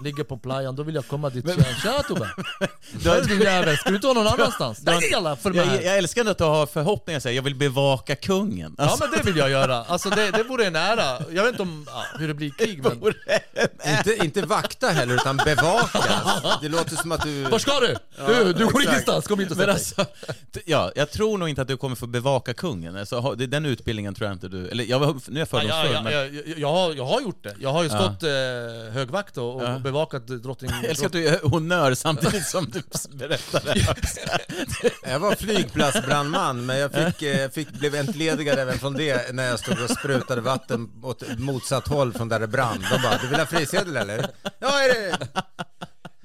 Ligger på playan, då vill jag komma dit och säga Tja Tobbe! Hör din jävel, ska du inte vara någon annanstans? Nej alla, följ med Jag, här! jag älskar ändå att du har förhoppningar, så här, jag vill bevaka kungen. Ja Alltså, men det vill jag göra, alltså det, det vore en ära. Jag vet inte om, ja, hur det blir krig men... Inte, inte vakta heller, utan bevaka. Det låter som att du... Var ska du? Du, du går ingenstans, kom hit och men sätt dig. alltså, ja, jag tror nog inte att du kommer få bevaka kungen. Alltså, den utbildningen tror jag inte du... Eller jag, nu är jag Ja, fördomsfull, ja, ja, men... jag, jag, jag, har, jag har gjort det. Jag har ju stått eh, högvakt och, och Ja. Bevakat drottning... Jag älskar att du är honör samtidigt som du berättar det. Jag var flygplatsbrandman, men jag fick, eh, fick, blev entledigad även från det när jag stod och sprutade vatten åt motsatt håll från där det brann. De bara, du vill ha frisedel eller? Ja, är det...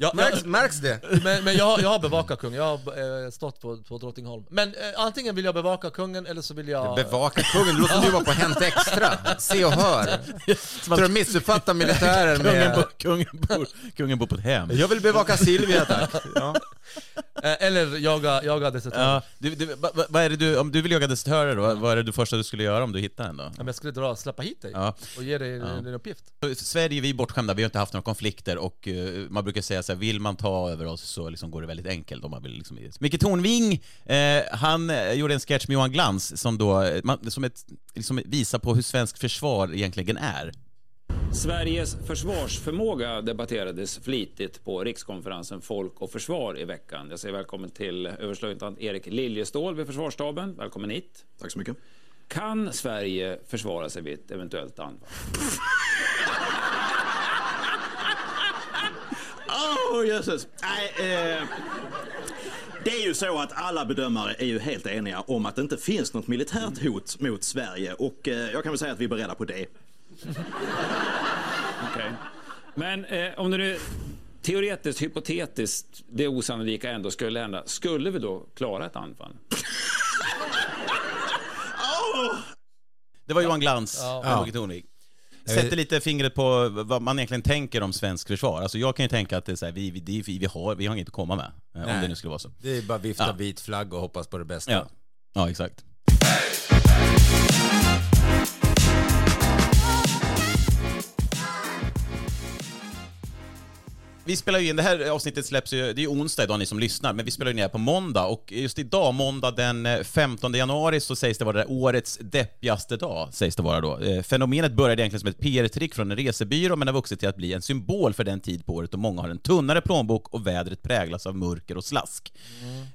Ja, Märks, märks det? Men, men jag, har- jag har bevakat kungen, jag har eh, stått på, på Drottningholm. Men eh, antingen vill jag bevaka kungen eller så vill jag... Bevaka kungen, det låter som du var på Hänt Extra. Se och hör. Tror du missuppfattar militären Kungen, med... bor, kungen, bor, kungen bor på ett hem. Jag vill bevaka Silvia tack. Ja. Eh, eller jaga, jaga desertörer. Ja, du, du, va- är det du, om du vill jaga desertörer då, vad är det du första du skulle göra om du hittar en då? Ja, men jag skulle dra, släppa hit dig Ja. och ge dig en, en uppgift. I Sverige vi är bortskämda, vi har inte haft några konflikter och eh, man brukar säga så här, vill man ta över oss så liksom går det väldigt enkelt om man vill liksom... Micke Tornving, eh, han eh, gjorde en sketch med Johan Glans som då, eh, man, som ett, liksom visar på hur svensk försvar egentligen är. Sveriges försvarsförmåga debatterades flitigt på rikskonferensen Folk och Försvar i veckan. Jag säger välkommen till överstelöjtnant Erik Liljestål vid Försvarsstaben. Välkommen hit. Tack så mycket. Kan Sverige försvara sig vid ett eventuellt anfall? Åh, jösses. Nej, eh, det är ju så att alla bedömare är ju helt eniga om att det inte finns något militärt hot mot Sverige och eh, jag kan väl säga att vi är beredda på det. Okej. Men eh, om det nu teoretiskt, hypotetiskt, det osannolika ändå skulle hända, skulle vi då klara ett anfall? Det var Johan Glans Ja. och Micke Tornving. Sätter lite fingret på vad man egentligen tänker om svensk försvar. Alltså jag kan ju tänka att det är så här, vi, vi, vi, har, vi har inget att komma med. eh, Om Nej. det nu skulle vara så. Det är bara vifta Ja. vit flagg och hoppas på det bästa. Ja, ja exakt. Vi spelar ju in, det här avsnittet släpps ju, det är ju onsdag idag ni som lyssnar, men vi spelar ju ner på måndag och just idag, måndag den eh, 15 januari, så sägs det vara det årets deppigaste dag, sägs det vara då. Eh, Fenomenet började egentligen som ett PR-trick från en resebyrå, men har vuxit till att bli en symbol för den tid på året då många har en tunnare plånbok och vädret präglas av mörker och slask.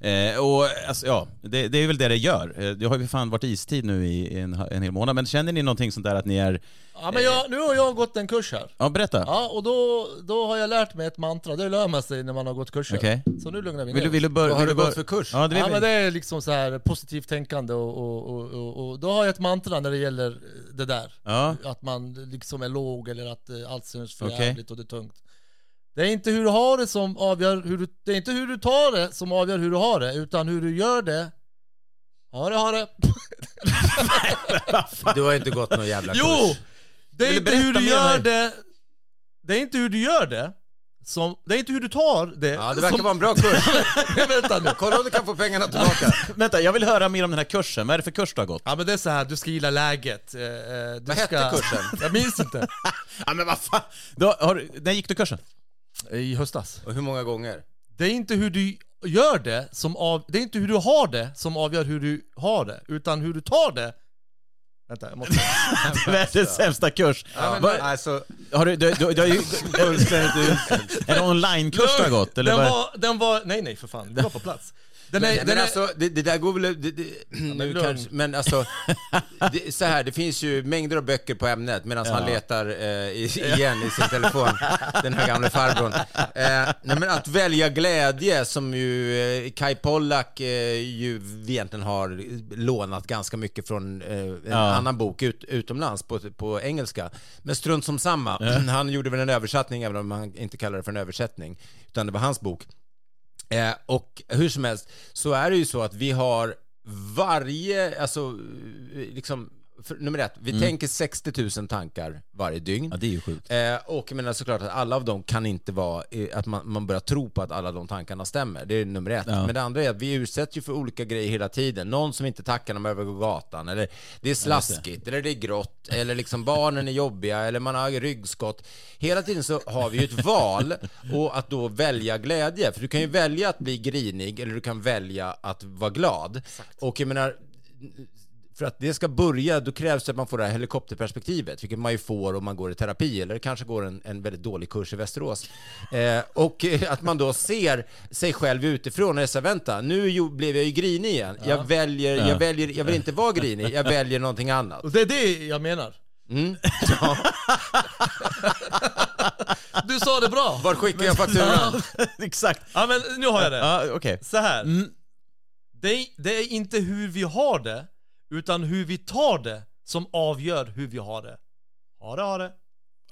Eh, och alltså, ja, det, det är väl det det gör. Eh, Det har ju fan varit istid nu i en, en hel månad, men känner ni någonting sånt där att ni är... Ja, men jag, nu har jag gått en kurs här. Ja, berätta. Ja, och då, då har jag lärt mig ett mantra, det lär man sig när man har gått kurser. Okej. Så nu lugnar vi Vill du, ner vill du börja? Vad har du gått för kurs? Ja, det Ja men det är liksom så här positivt tänkande och, och, och, och, och då har jag ett mantra när det gäller det där. Ja. Att man liksom är låg eller att eh, allt känns för Okej. jävligt och det är tungt. Det är inte hur du har det som avgör hur du, det är inte hur du tar det som avgör hur du har det, utan hur du gör det. Ha det, ha det. Du har inte gått någon jävla kurs. Jo! Det är inte hur du gör det, det är inte hur du gör det, som, det är inte hur du tar det. Ja, det verkar som, vara en bra kurs. Vänta nu. Kolla om du kan få pengarna tillbaka. Vänta, jag vill höra mer om den här kursen. Vad är det för kurs du har gått? Ja men det är så här, du ska gilla läget. Eh, eh, Du Vad ska... hette kursen? Jag minns inte. Ja, men vad fan! Då, har, när gick du kursen? I höstas. Och hur många gånger? Det är inte hur du gör det som av... Det är inte hur du har det som avgör hur du har det, utan hur du tar det. Vänta, jag måste... Världens sämsta kurs. Ja, Va- alltså, Har du, du, du, du har ju... Är det onlinekurs du har gått? Eller den, var, den var... Nej nej för fan, du var på plats. Den men, är, men den är, alltså, det, det där går väl... Det, det, nu lugn. kanske, men alltså, det, så här, det finns ju mängder av böcker på ämnet medan han letar eh, igen i sin telefon, den här gamla farbrorn. Eh, nej, men att välja glädje, som ju eh, Kai Pollak eh, ju egentligen har lånat ganska mycket från eh, en Ja. annan bok ut, utomlands på, på engelska. Men strunt som samma, han gjorde väl en översättning, även om man inte kallar det för en översättning, utan det var hans bok. Eh, och hur som helst så är det ju så att vi har varje, alltså eh, liksom för, nummer ett, vi Mm. tänker 60 000 tankar varje dygn. Ja, det är ju sjukt. Eh, och jag menar såklart att alla av dem kan inte vara, eh, att man, man börjar tro på att alla de tankarna stämmer. Det är nummer ett. Ja. Men det andra är att vi utsätts ju för olika grejer hela tiden. Någon som inte tackar när man övergår gatan, eller det är slaskigt, eller det är grått, eller liksom barnen är jobbiga, eller man har ryggskott. Hela tiden så har vi ju ett val och att då välja glädje. För du kan ju välja att bli grinig, eller du kan välja att vara glad. Och jag menar, för att det ska börja, då krävs det att man får det här helikopterperspektivet, vilket man ju får om man går i terapi, eller kanske går en, en väldigt dålig kurs i Västerås. Eh, och att man då ser sig själv utifrån och säger, vänta, nu blev jag ju grinig igen. Jag väljer, Ja. jag väljer, jag vill inte vara grinig, jag väljer någonting annat. Och det är det jag menar. Mm. Du sa det bra! Var skickar jag fakturan? Exakt. Ja men nu har jag det. Ja, okej. Så här. Det, är, det är inte hur vi har det, utan hur vi tar det som avgör hur vi har det. Ha det, ha det.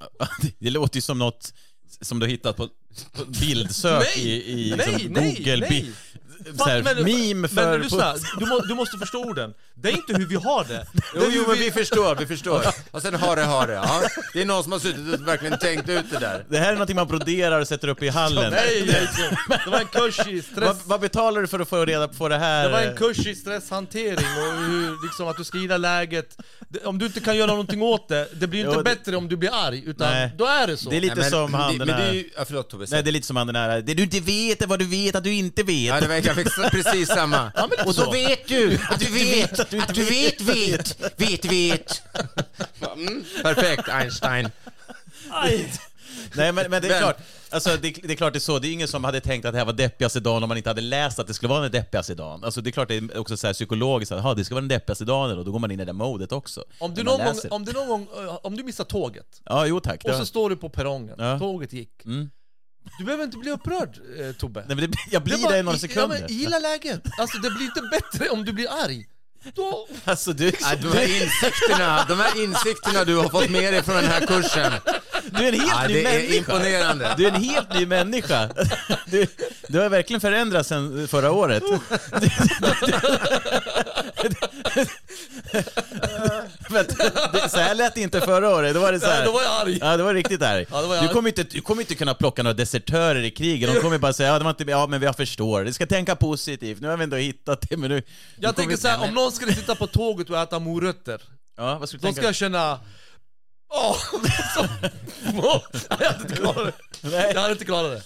Det låter ju som något som du har hittat på, på bildsök Nej! i, i Nej, liksom nej, Google. nej. Bi, så här, men, meme för... Men lyssna, du, må, du måste förstå orden. Det är inte hur vi har det. det Jo, jo, men vi förstår, vi förstår. Och sen har det, har det. Ja. Det är någon som har suttit och verkligen tänkt ut det där. Det här är någonting man broderar och sätter upp i hallen. Nej, nej, det var en kurs i stress... Vad, vad betalar du för att få reda på det här? Det var en kurs i stresshantering och hur, liksom att du ska gilla läget. Det- Om du inte kan göra någonting åt det, det blir inte Jo, det- bättre om du blir arg, utan Nej. då är det så. Det är lite Nej, men- som han den det- men det är här... ju- ja, förlåt, Tobbe. Nej, det är lite som han den här... Det du inte vet är vad du vet att du inte vet. Ja, det var, jag fick precis samma. Ja, men och så. då vet du att du vet att du vet, vet, vet, vet. Mm, perfekt, Einstein. Nej men, men det är Men- klart, alltså, det, det är klart det är så, det är ingen som hade tänkt att det här var deppigaste dagen om man inte hade läst att det skulle vara den deppigaste dagen. Alltså det är klart det är också så här psykologiskt, att det ska vara den deppigaste dagen och då går man in i det modet också. Om du, någon gång, om du någon gång, eh, om du missar tåget, Ja, jo tack. och så står du på perrongen, Ja. tåget gick. Mm. Du behöver inte bli upprörd eh, Tobbe. Nej, men det, jag blir bara- det i några sekunder. Ja, men gilla läget. Alltså det blir inte bättre om du blir arg. Då... Alltså du, Ja, de här insikterna, de här insikterna du har fått med dig från den här kursen. Du är en helt Ja, ny det är människa. imponerande. Du är en helt ny människa. Du, du har verkligen förändrats sedan förra året. Det, så här lät det inte förra året. Då var det så här. Då var jag arg. Ja, det var riktigt arg. Ja, var jag du, arg. kommer inte, du kommer inte kunna plocka några desertörer i kriget. De kommer bara säga ja, det var inte, ja men jag förstår. Vi ska tänka positivt. Nu har vi ändå hittat det, men nu... Jag tänker kommer- såhär, om någon skulle sitta på tåget och äta morötter, Ja, vad skulle du då tänka? ska jag känna... Åh! Åh, jag hade inte klarat det. Nej. Jag hade inte klarat det.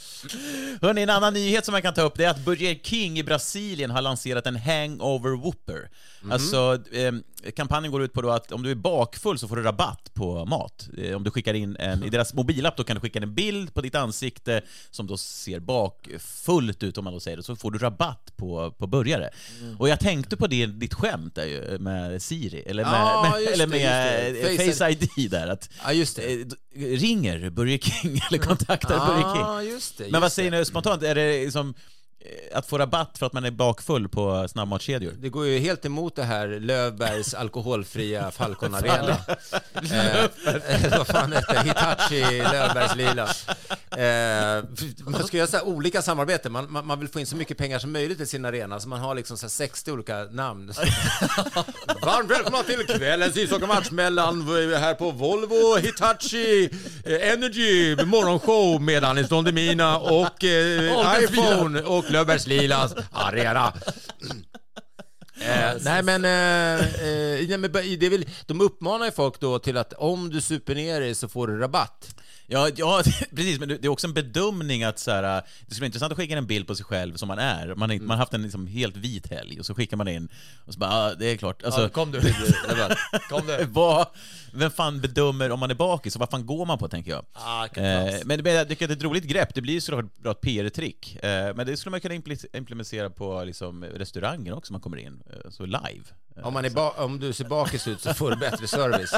Hörrni, en annan nyhet som man kan ta upp det är att Burger King i Brasilien har lanserat en hangover whooper. Alltså, eh, kampanjen går ut på då att om du är bakfull så får du rabatt på mat. Eh, om du skickar in en, i deras mobilapp då kan du skicka in en bild på ditt ansikte som då ser bakfullt ut om man då säger det, så får du rabatt på, på burgare. Och jag tänkte på det, ditt skämt där ju, med Siri, eller med, Ja, med, just eller det, med just det. eh, Face ID där. Att, Ja, just det. eh, d- ringer Burger King eller kontaktar Burger King. Just det. Men vad just säger det. ni spontant? Är det liksom eh, att få rabatt för att man är bakfull på snabbmatskedjor? Det går ju helt emot det här Lövbergs alkoholfria Falcon Arena. eh, vad fan heter? Hitachi Lövbergs lila. Eh, man ska göra så olika samarbeten. Man, man, man vill få in så mycket pengar som möjligt i sin arena, så man har liksom så här 60 olika namn. Varmt välkomna till kvällens ishockeymatch mellan här på Volvo, Hitachi, eh, Energy, morgonshow med Anis Don Demina och eh, iPhone och Löfbergs Lilas arena. Eh, nej men, eh, eh, nej, men det är väl, de uppmanar ju folk då till att om du super ner dig så får du rabatt. Ja, ja, precis, men det är också en bedömning att så här, det skulle vara intressant att skicka en bild på sig själv som man är. Man, har- man har haft en liksom helt vit helg och så skickar man in och så bara, ah, det är klart. Alltså, Ja, kom du. Kom du. vad, vem fan bedömer om man är bakis och vad fan går man på tänker jag? Ah, Eh, men men jag tycker att det är ett roligt grepp, det blir ju såklart bra ett PR-trick. Eh, men det skulle man kunna implementera på liksom, restauranger också, man kommer in, eh, så live. Eh, Om, man är ba- om du ser bakis ut så får du bättre service.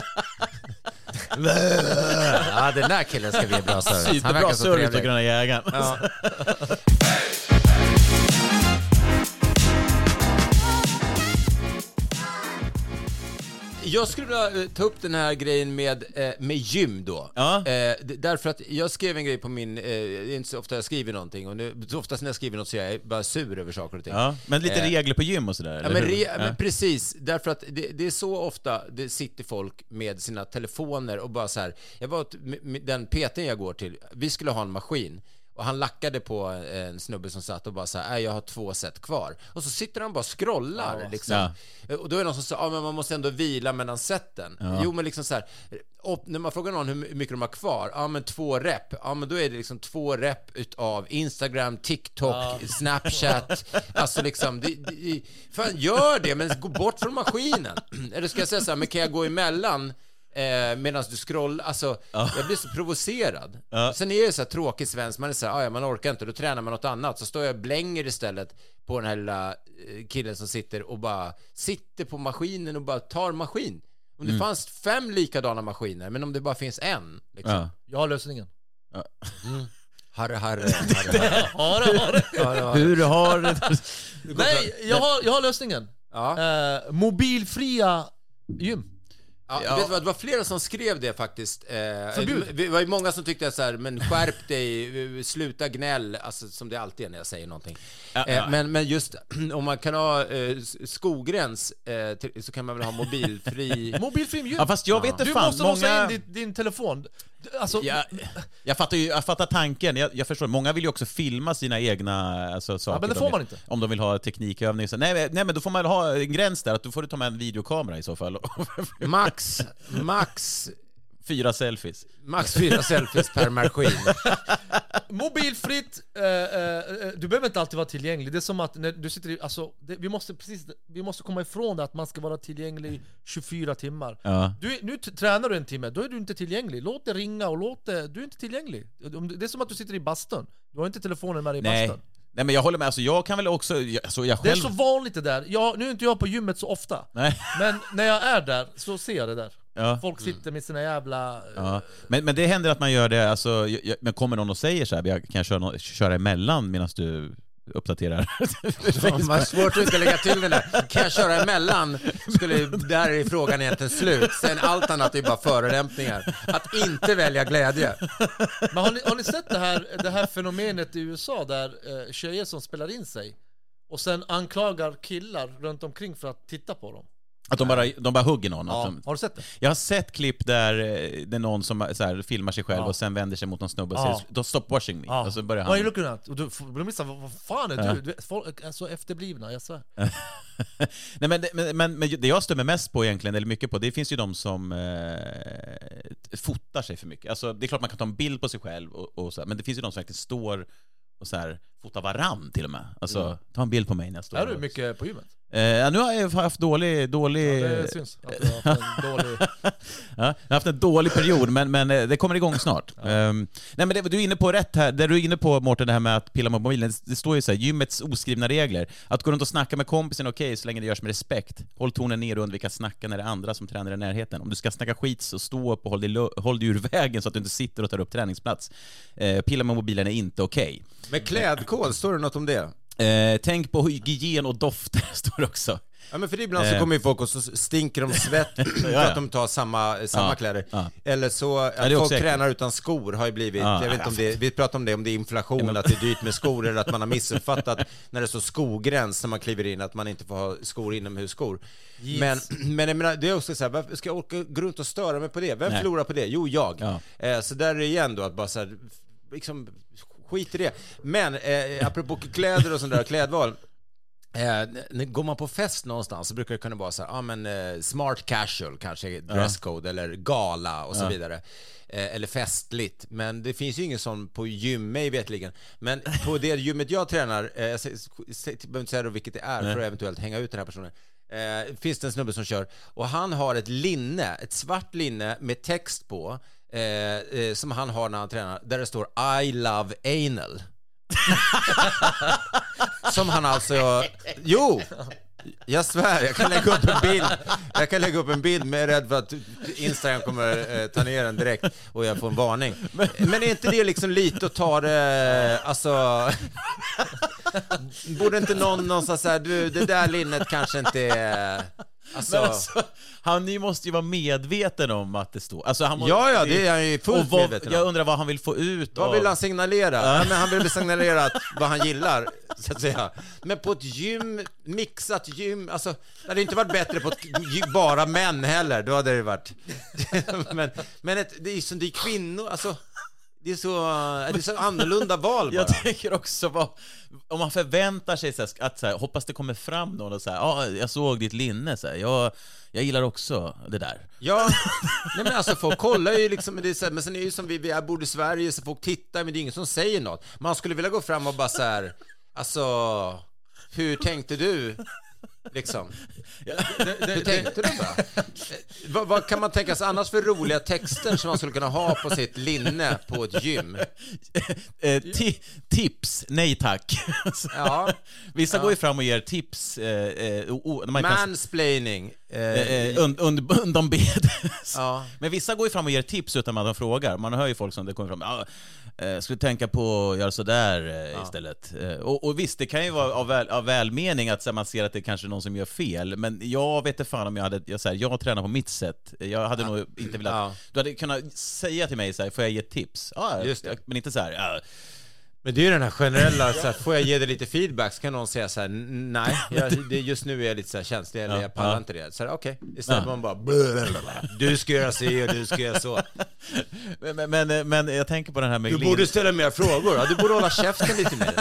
Ja, den där killen ska ge bra service. Superbra service på. Gröna Jägaren. Ja. jag skulle vilja eh, ta upp den här grejen med, eh, med gym då. Ja. Eh, därför att jag skrev en grej på min, det är inte så ofta jag skriver någonting och nu, oftast när jag skriver något så är jag bara sur över saker och ting. Ja, men lite regler på gym och sådär, Ja, men, re, Ja. men precis, därför att det, det är så ofta det sitter folk med sina telefoner och bara så här, jag var den PTn jag går till, vi skulle ha en maskin och han lackade på en snubbe som satt och bara så här, "Nej, jag har två set kvar. Och så sitter han bara och scrollar liksom. Och då är det någon som säger, ja men man måste ändå vila mellan seten. Ja. Jo men liksom så här, och när man frågar någon hur mycket de har kvar, ja men två rep, ja men då är det liksom två rep utav Instagram, TikTok, Snapchat, alltså liksom, det, det, fan gör det, men gå bort från maskinen. Eller ska jag säga så här, men kan jag gå emellan Eh, Medan du scrollar, alltså jag blir så provocerad. Ja. Sen är det så här tråkig svensk, man är så här, "Ah, ja man orkar inte, då tränar man något annat. Så står jag och blänger istället på den här lilla eh, killen som sitter och bara sitter på maskinen och bara tar maskin. Om det Mm. fanns fem likadana maskiner, men om det bara finns en. Liksom. Ja. Jag har lösningen. Mm. Harre, harre, harre, harre. Harre, harre. Hur har. Nej, jag har, jag har lösningen. Eh, mobilfria gym. Ja, Vet du vad, det var flera som skrev det faktiskt. Eh, Förbjud. det, var ju många som tyckte så här, men skärp dig, sluta gnäll, alltså som det alltid är när jag säger någonting. Ja, ja. Eh, men, men just om man kan ha eh, skogräns eh, så kan man väl ha mobilfri... Mobilfri gym. Ja, fast jag vet inte Du fan, måste låsa många- in din, din telefon. Alltså, Jag, jag, fattar ju, jag fattar tanken, jag, jag förstår. Många vill ju också filma sina egna alltså, saker. men det de får vill, man inte. Om de vill ha teknikövning. Så, nej, men- nej, men då får man ha en gräns där, att då får du ta med en videokamera i så fall. Max, max, Fyra selfies. max fyra selfies per maskin. Mobilfritt, eh, eh, eh, du behöver inte alltid vara tillgänglig. Det är som att när du sitter i, alltså, det, vi, måste precis, vi måste komma ifrån det att man ska vara tillgänglig 24 timmar. Ja. Du, nu tränar du en timme, då är du inte tillgänglig. Låt det ringa och låt det, du är inte tillgänglig. Det är som att du sitter i bastun. Du har inte telefonen med dig i Nej. bastun. nej, men jag håller med. Alltså, jag kan väl också... Alltså, jag Det är själv... så vanligt det där. Jag, nu är inte jag på gymmet så ofta, Nej. men när jag är där så ser jag det där. Ja. Folk sitter med sina jävla... eh, Ja. Men, men det händer att man gör det, alltså, jag, jag- men kommer någon och säger så här, jag kan jag köra, köra emellan medan du uppdaterar? Fan, vad svårt att inte lägga till den där. Kan jag köra emellan? Skulle, där är frågan egentligen slut. Sen allt annat är bara förolämpningar. Att inte välja glädje. Men har ni, har ni sett det här, det här fenomenet i USA där eh, tjejer som spelar in sig och sen anklagar killar runt omkring för att titta på dem? Att de bara, de bara hugger någon? Ja, de, har du sett det? jag har sett klipp där eh, det är någon som så här, filmar sig själv Ja. och sen vänder sig mot någon snubbe och Ja. säger “Stop watching me” Ja. och så börjar What are you han... looking at? Och du, då blir man vad fan är du? du folk är så efterblivna, jag svär. Nej, men, men, men, men det jag stämmer mest på egentligen, eller mycket på, det finns ju de som eh, fotar sig för mycket. Alltså, det är klart man kan ta en bild på sig själv, och, och så här, men det finns ju de som verkligen står och så här, fotar varann till och med. Alltså, Mm. ta en bild på mig när jag står Är du mycket på gymmet? Eh, ja, nu har jag haft dålig... dålig... Ja, det syns att du har haft en dålig... ja, jag har haft en dålig period, men, men eh, det kommer igång snart. Ehm, nej, men det, du är inne på rätt här, det du är inne på Mårten, det här med att pilla med mobilen, det står ju så här, gymmets oskrivna regler. Att gå runt och snacka med kompisen är okej, så länge det görs med respekt. Håll tonen ner och undvik att snacka när det är andra som tränar i närheten. Om du ska snacka skit, så stå upp och håll dig, håll dig ur vägen så att du inte sitter och tar upp träningsplats. Eh, pilla med mobilen är inte okej. Med klädkod, står det något om det? Eh, tänk på hygien och dofter, står det också. Ja men för ibland så Eh. kommer ju folk och så stinker de svett för att de tar samma, samma Ja, kläder. ja. Eller så, att folk äckligt. tränar utan skor har ju blivit, Ja. jag vet inte om det, vi pratade om det, om det är inflation, att det är dyrt med skor, eller att man har missuppfattat när det står skogräns när man kliver in, att man inte får ha skor inomhusskor. Men, men jag menar, det är också så här, varför ska jag orka gå runt och störa mig på det? Vem Nej. förlorar på det? Jo, jag. Ja. Eh, så där är det igen då, att bara så här, liksom, skit i det. Men, eh, apropå kläder och sånt där, klädval, Eh, går man på fest någonstans så brukar det kunna vara så här, ja men eh, smart casual kanske, dresscode eller gala och så Ja. vidare. Eh, eller festligt, men det finns ju ingen sån på gym mig vetligen. Men på det gymmet jag tränar, eh, jag behöver inte säga då vilket det är Nej. för att eventuellt hänga ut den här personen. Eh, finns det en snubbe som kör och han har ett linne, ett svart linne med text på Eh, eh, som han har när han tränar, där det står I love anal. Som han alltså... Jo! Jag svär, jag kan lägga upp en bild. Jag kan lägga upp en bild, men jag är rädd för att Instagram kommer eh, ta ner den direkt och jag får en varning. Men är inte det liksom lite att ta det, alltså... Borde inte någon någonstans säga, du, det där linnet kanske inte är... Alltså, alltså, han ni måste ju vara medveten om att det står... Alltså, han må, Ja, ja, det är han ju fullt vad, medveten om. Jag undrar vad han vill få ut vad av... vill han signalera? Ja, men han vill signalera att, vad han gillar, så att säga. Men på ett gym, mixat gym, alltså, det hade inte varit bättre på ett bara män heller, då hade det varit... men men ett, det är som det är kvinnor, alltså, det är så, det är så annorlunda val bara. Jag tänker också vad, om man förväntar sig så här, att så här, hoppas det kommer fram någon och säger ja, jag såg ditt linne, så här, jag, jag gillar också det där. Ja, nej men alltså folk kollar ju liksom, det så här, men sen är det ju som vi, vi bor i Sverige, så folk tittar, men det är ingen som säger något. Man skulle vilja gå fram och bara så här, alltså, hur tänkte du? Liksom. Hur tänkte du? Eh, vad, vad kan man tänka sig annars för roliga texter som man skulle kunna ha på sitt linne på ett gym? Eh, ti, tips, nej tack. Ja. Vissa Ja. går ju fram och ger tips. Eh, eh, o- o- när man inte ens- Mansplaining. Eh, Eh, eh, und, und, undan bedes. Ja. Men vissa går ju fram och ger tips utan att de frågar. Man hör ju folk som det kommer fram. Ah, eh, skulle tänka på att göra sådär eh, istället. Eh, och, och visst, det kan ju vara av, väl, av välmening att här, man ser att det är kanske är någon som gör fel. Men jag vet inte fan om jag hade... Jag, så här, jag tränar på mitt sätt. Jag hade nog inte velat... Ja. Du hade kunnat säga till mig så här, får jag ge tips? Ja, Just det. Men inte så här... Ja, Men det är ju den här generella, så här, får jag ge dig lite feedback så kan någon säga så här, "N- nej, jag, det, just nu är jag lite så här känslig, eller Ja, jag pallar inte det. Så här, okej, istället Ja. man bara, du ska göra si och du ska göra så. men, men, men, jag tänker på den här med... Du Lin- borde ställa mer frågor, ja, du borde hålla käften lite mer.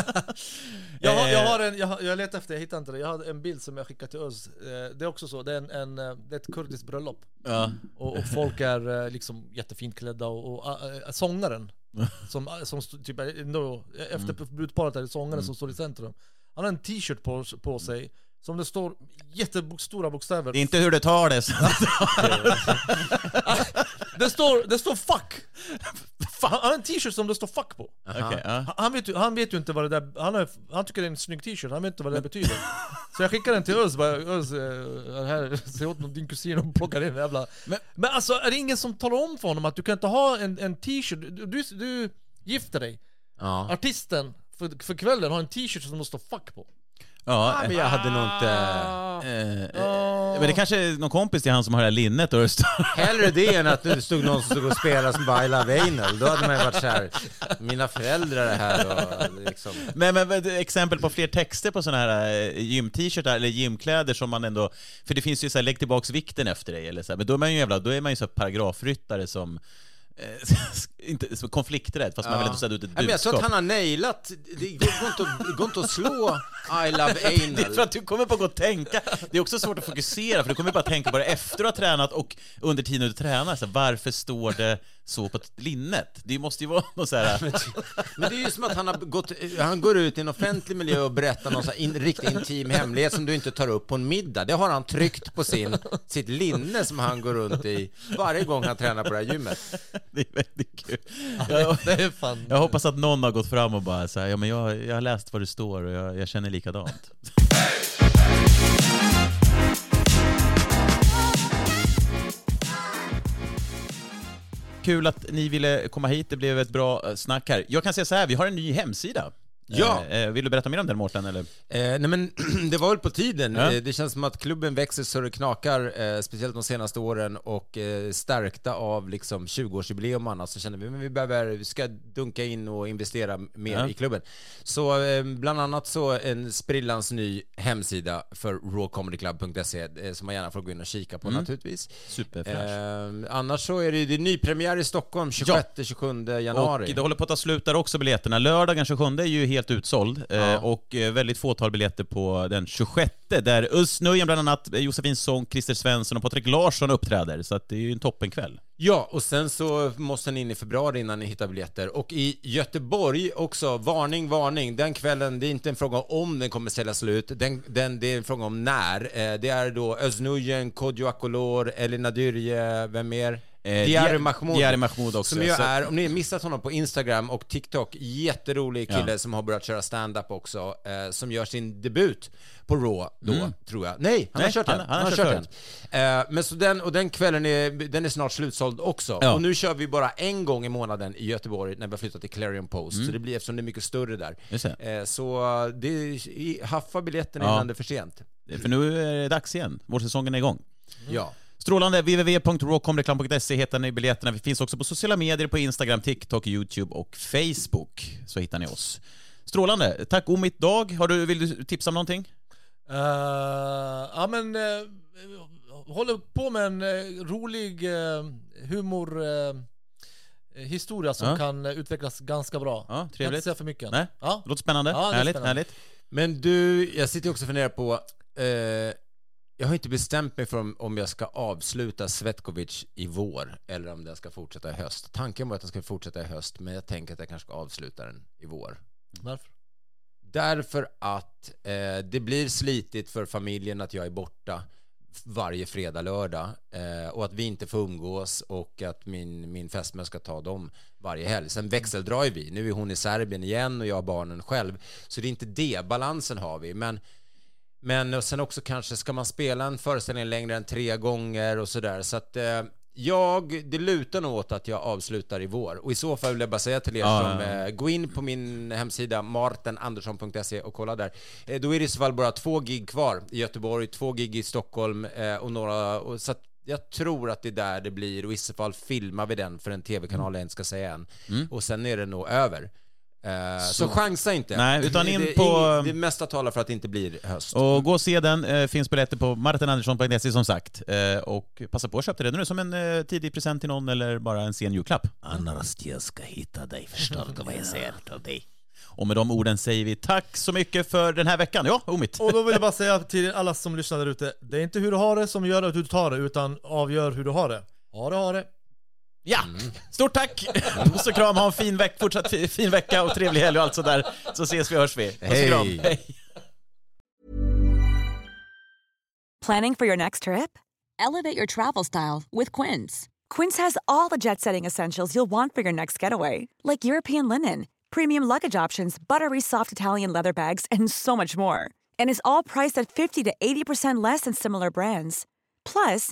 Jag har, jag Eh. har en, jag, har, jag letar efter, jag hittar inte det. Jag har en bild som jag skickade till Özz. Eh, Det är också så, det är, en, en, eh, det är ett kurdiskt bröllop. Ja. Och, och folk är liksom jättefint klädda och, och äh, sångaren som, som typ är, no, efter brudparet är det sångaren som står i centrum. Han har en t-shirt på, på sig som det står jättestora bokstäver. Det är inte hur det tar det. Det står, det står fuck! Fan, Han har en t-shirt som det står fuck på. Okej, ja. Han- Han vet, ju, han vet ju inte vad det där, han, har, han tycker det är en snygg t-shirt, han vet inte vad det betyder. Så jag skickar den till Özz, bara Özz, eh, här, säg åt någon, din kusin och plockar in den jävla... Men- Men, alltså är det ingen som talar om för honom att du kan inte ha en, en t-shirt, du, du, du gifter dig, Ja. artisten för, för kvällen har en t-shirt som det står fuck på. Ja, men jag hade nog inte... eh, eh, men det kanske är någon kompis till han som har det här linnet och står... Hellre det än att det stod någon som stod och spelade som bara I love anal. Då hade man ju varit så här, mina föräldrar är här och liksom... Men, men, men exempel på fler texter på sådana här eh, gym-t-shirtar eller gymkläder som man ändå... För det finns ju så här, lägg tillbaks vikten efter dig eller så här, men då är man ju jävla, då är man ju så här paragrafryttare som... Eh, inte, så konflikträdd, fast man vill ändå sätta ut ett men jag tror budskap. att han har nailat, det går inte att, det går inte att slå I love Det är för anal. att du kommer bara gå och tänka. Det är också svårt att fokusera, för du kommer bara tänka på det efter att ha tränat och under tiden du tränar. Så varför står det så på linnet? Det måste ju vara något så här... Men det är ju som att han har gått, han går ut i en offentlig miljö och berättar någon så in, riktigt intim hemlighet som du inte tar upp på en middag. Det har han tryckt på sin, sitt linne som han går runt i varje gång han tränar på det här gymmet. Det är väldigt kul. Jag, Det är fan... jag hoppas att någon har gått fram och bara så här, ja men jag, jag har läst vad det står och jag, jag känner likadant. Kul att ni ville komma hit, det blev ett bra eh, snack här. Jag kan säga så här, vi har en ny hemsida. Ja. Eh, eh, vill du berätta mer om den Mårten? Eller? Eh, nej men det var väl på tiden. Ja. Eh, det känns som att klubben växer så det knakar, eh, speciellt de senaste åren och eh, stärkta av liksom 20-årsjubileum och annat så känner vi att vi behöver, vi ska dunka in och investera mer Ja. i klubben. Så bland annat så en sprillans ny hemsida för rawcomedyclub.se som man gärna får gå in och kika på naturligtvis. Superfräsch. Annars så är det, det är nypremiär i Stockholm 26-27 januari. Och det håller på att ta slut där också biljetterna. Lördagen 27 är ju helt utsåld eh, Ja. och eh, väldigt fåtal biljetter på den 26 där Özz bland annat, eh, Josefin Sonck, Christer Svensson och Patrik Larsson uppträder. Så att det är ju en toppenkväll. Ja, och sen så måste ni in i februari innan ni hittar biljetter. Och i Göteborg också, varning, varning. Den kvällen, det är inte en fråga om den kommer sälja slut, den, den, det är en fråga om när. Det är då Özz Nujen, Kodjo Akolor, Elina Dyrje, vem mer? Eh, Diari Dia- Mahmoud. Diari Mahmoud också, Som ju är, om ni har missat honom på Instagram och TikTok, jätterolig kille Ja. som har börjat köra stand-up också, eh, som gör sin debut på Raw då, Mm. tror jag. Nej, han Nej, har kört han- den. han har kört den. Eh, men så den, och den kvällen är, den är snart slutsåld också. Ja. Och nu kör vi bara en gång i månaden i Göteborg när vi har flyttat till Clarion Post. Mm. Så det blir, eftersom det är mycket större där. Eh, så det, haffa biljetterna Ja. innan det är för sent. För nu är det dags igen. Vårsäsongen är igång. Ja. Strålande. www.rawcomreklam.se hittar ni biljetterna. Vi finns också på sociala medier, på Instagram, TikTok, YouTube och Facebook. Så hittar ni oss. Strålande. Tack Omit Dag. Har du, vill du tipsa om någonting? Eh, ja men, uh, håller på med en eh, rolig uh, humor historia som Ja. kan utvecklas ganska bra. Ja, Kan inte trevligt. säga för mycket. Nej? Ja. Låter spännande. Ja, det är härligt, spännande. härligt. Men du, jag sitter ju också och funderar på, eh, jag har inte bestämt mig för om, om jag ska avsluta Svetkovic i vår eller om den ska fortsätta i höst. Tanken var att den ska fortsätta i höst, men jag tänker att jag kanske ska avsluta den i vår. Varför? Därför att eh, det blir slitigt för familjen att jag är borta varje fredag, lördag eh, och att vi inte får umgås och att min, min fästmö ska ta dem varje helg. Sen växeldrar vi. Nu är hon i Serbien igen och jag har barnen själv. Så det är inte det, balansen har vi. Men, men och sen också kanske ska man spela en föreställning längre än tre gånger och sådär. Så att eh, jag, det lutar nog åt att jag avslutar i vår. Och i så fall vill jag bara säga till er Ja, som eh, gå in på min hemsida martenandersson.se och kolla där. Eh, Då är det i så fall bara två gig kvar i Göteborg, två gig i Stockholm eh, och några, och så att jag tror att det är där det blir och i så fall filmar vi den för en tv-kanal jag inte ska säga än. Mm. Och sen är det nog över. Eh, så, Så- chansa inte. Nej, utan Det- in det, på- Det mesta talar för att det inte blir höst. Och gå och se den. Eh, finns biljetter på martinandersson.se som sagt. Eh, och passa på att köpa den nu som en eh, tidig present till någon eller bara en sen julklapp. Annars jag ska hitta dig, förstår du vad jag säger till dig? Och med de orden säger vi tack så mycket för den här veckan. Ja, Omit. Och då vill jag bara säga till alla som lyssnar där ute, det är inte hur du har det som gör att du tar det, utan avgör hur du har det. Ha det, ha det. Ja, stort tack! Puss och kram, ha en fin, veck, fortsatt fi- fin vecka och trevlig helg och allt sådär. Så ses vi och hörs vi. Puss och kram. Hej. Hej. Planning for your next trip? Elevate your travel style with Quince. Quince has all the jet setting essentials you'll want for your next getaway, like European linen, premium luggage options, buttery soft Italian leather bags, and so much more. And is all priced at 50 to 80% less than similar brands. Plus,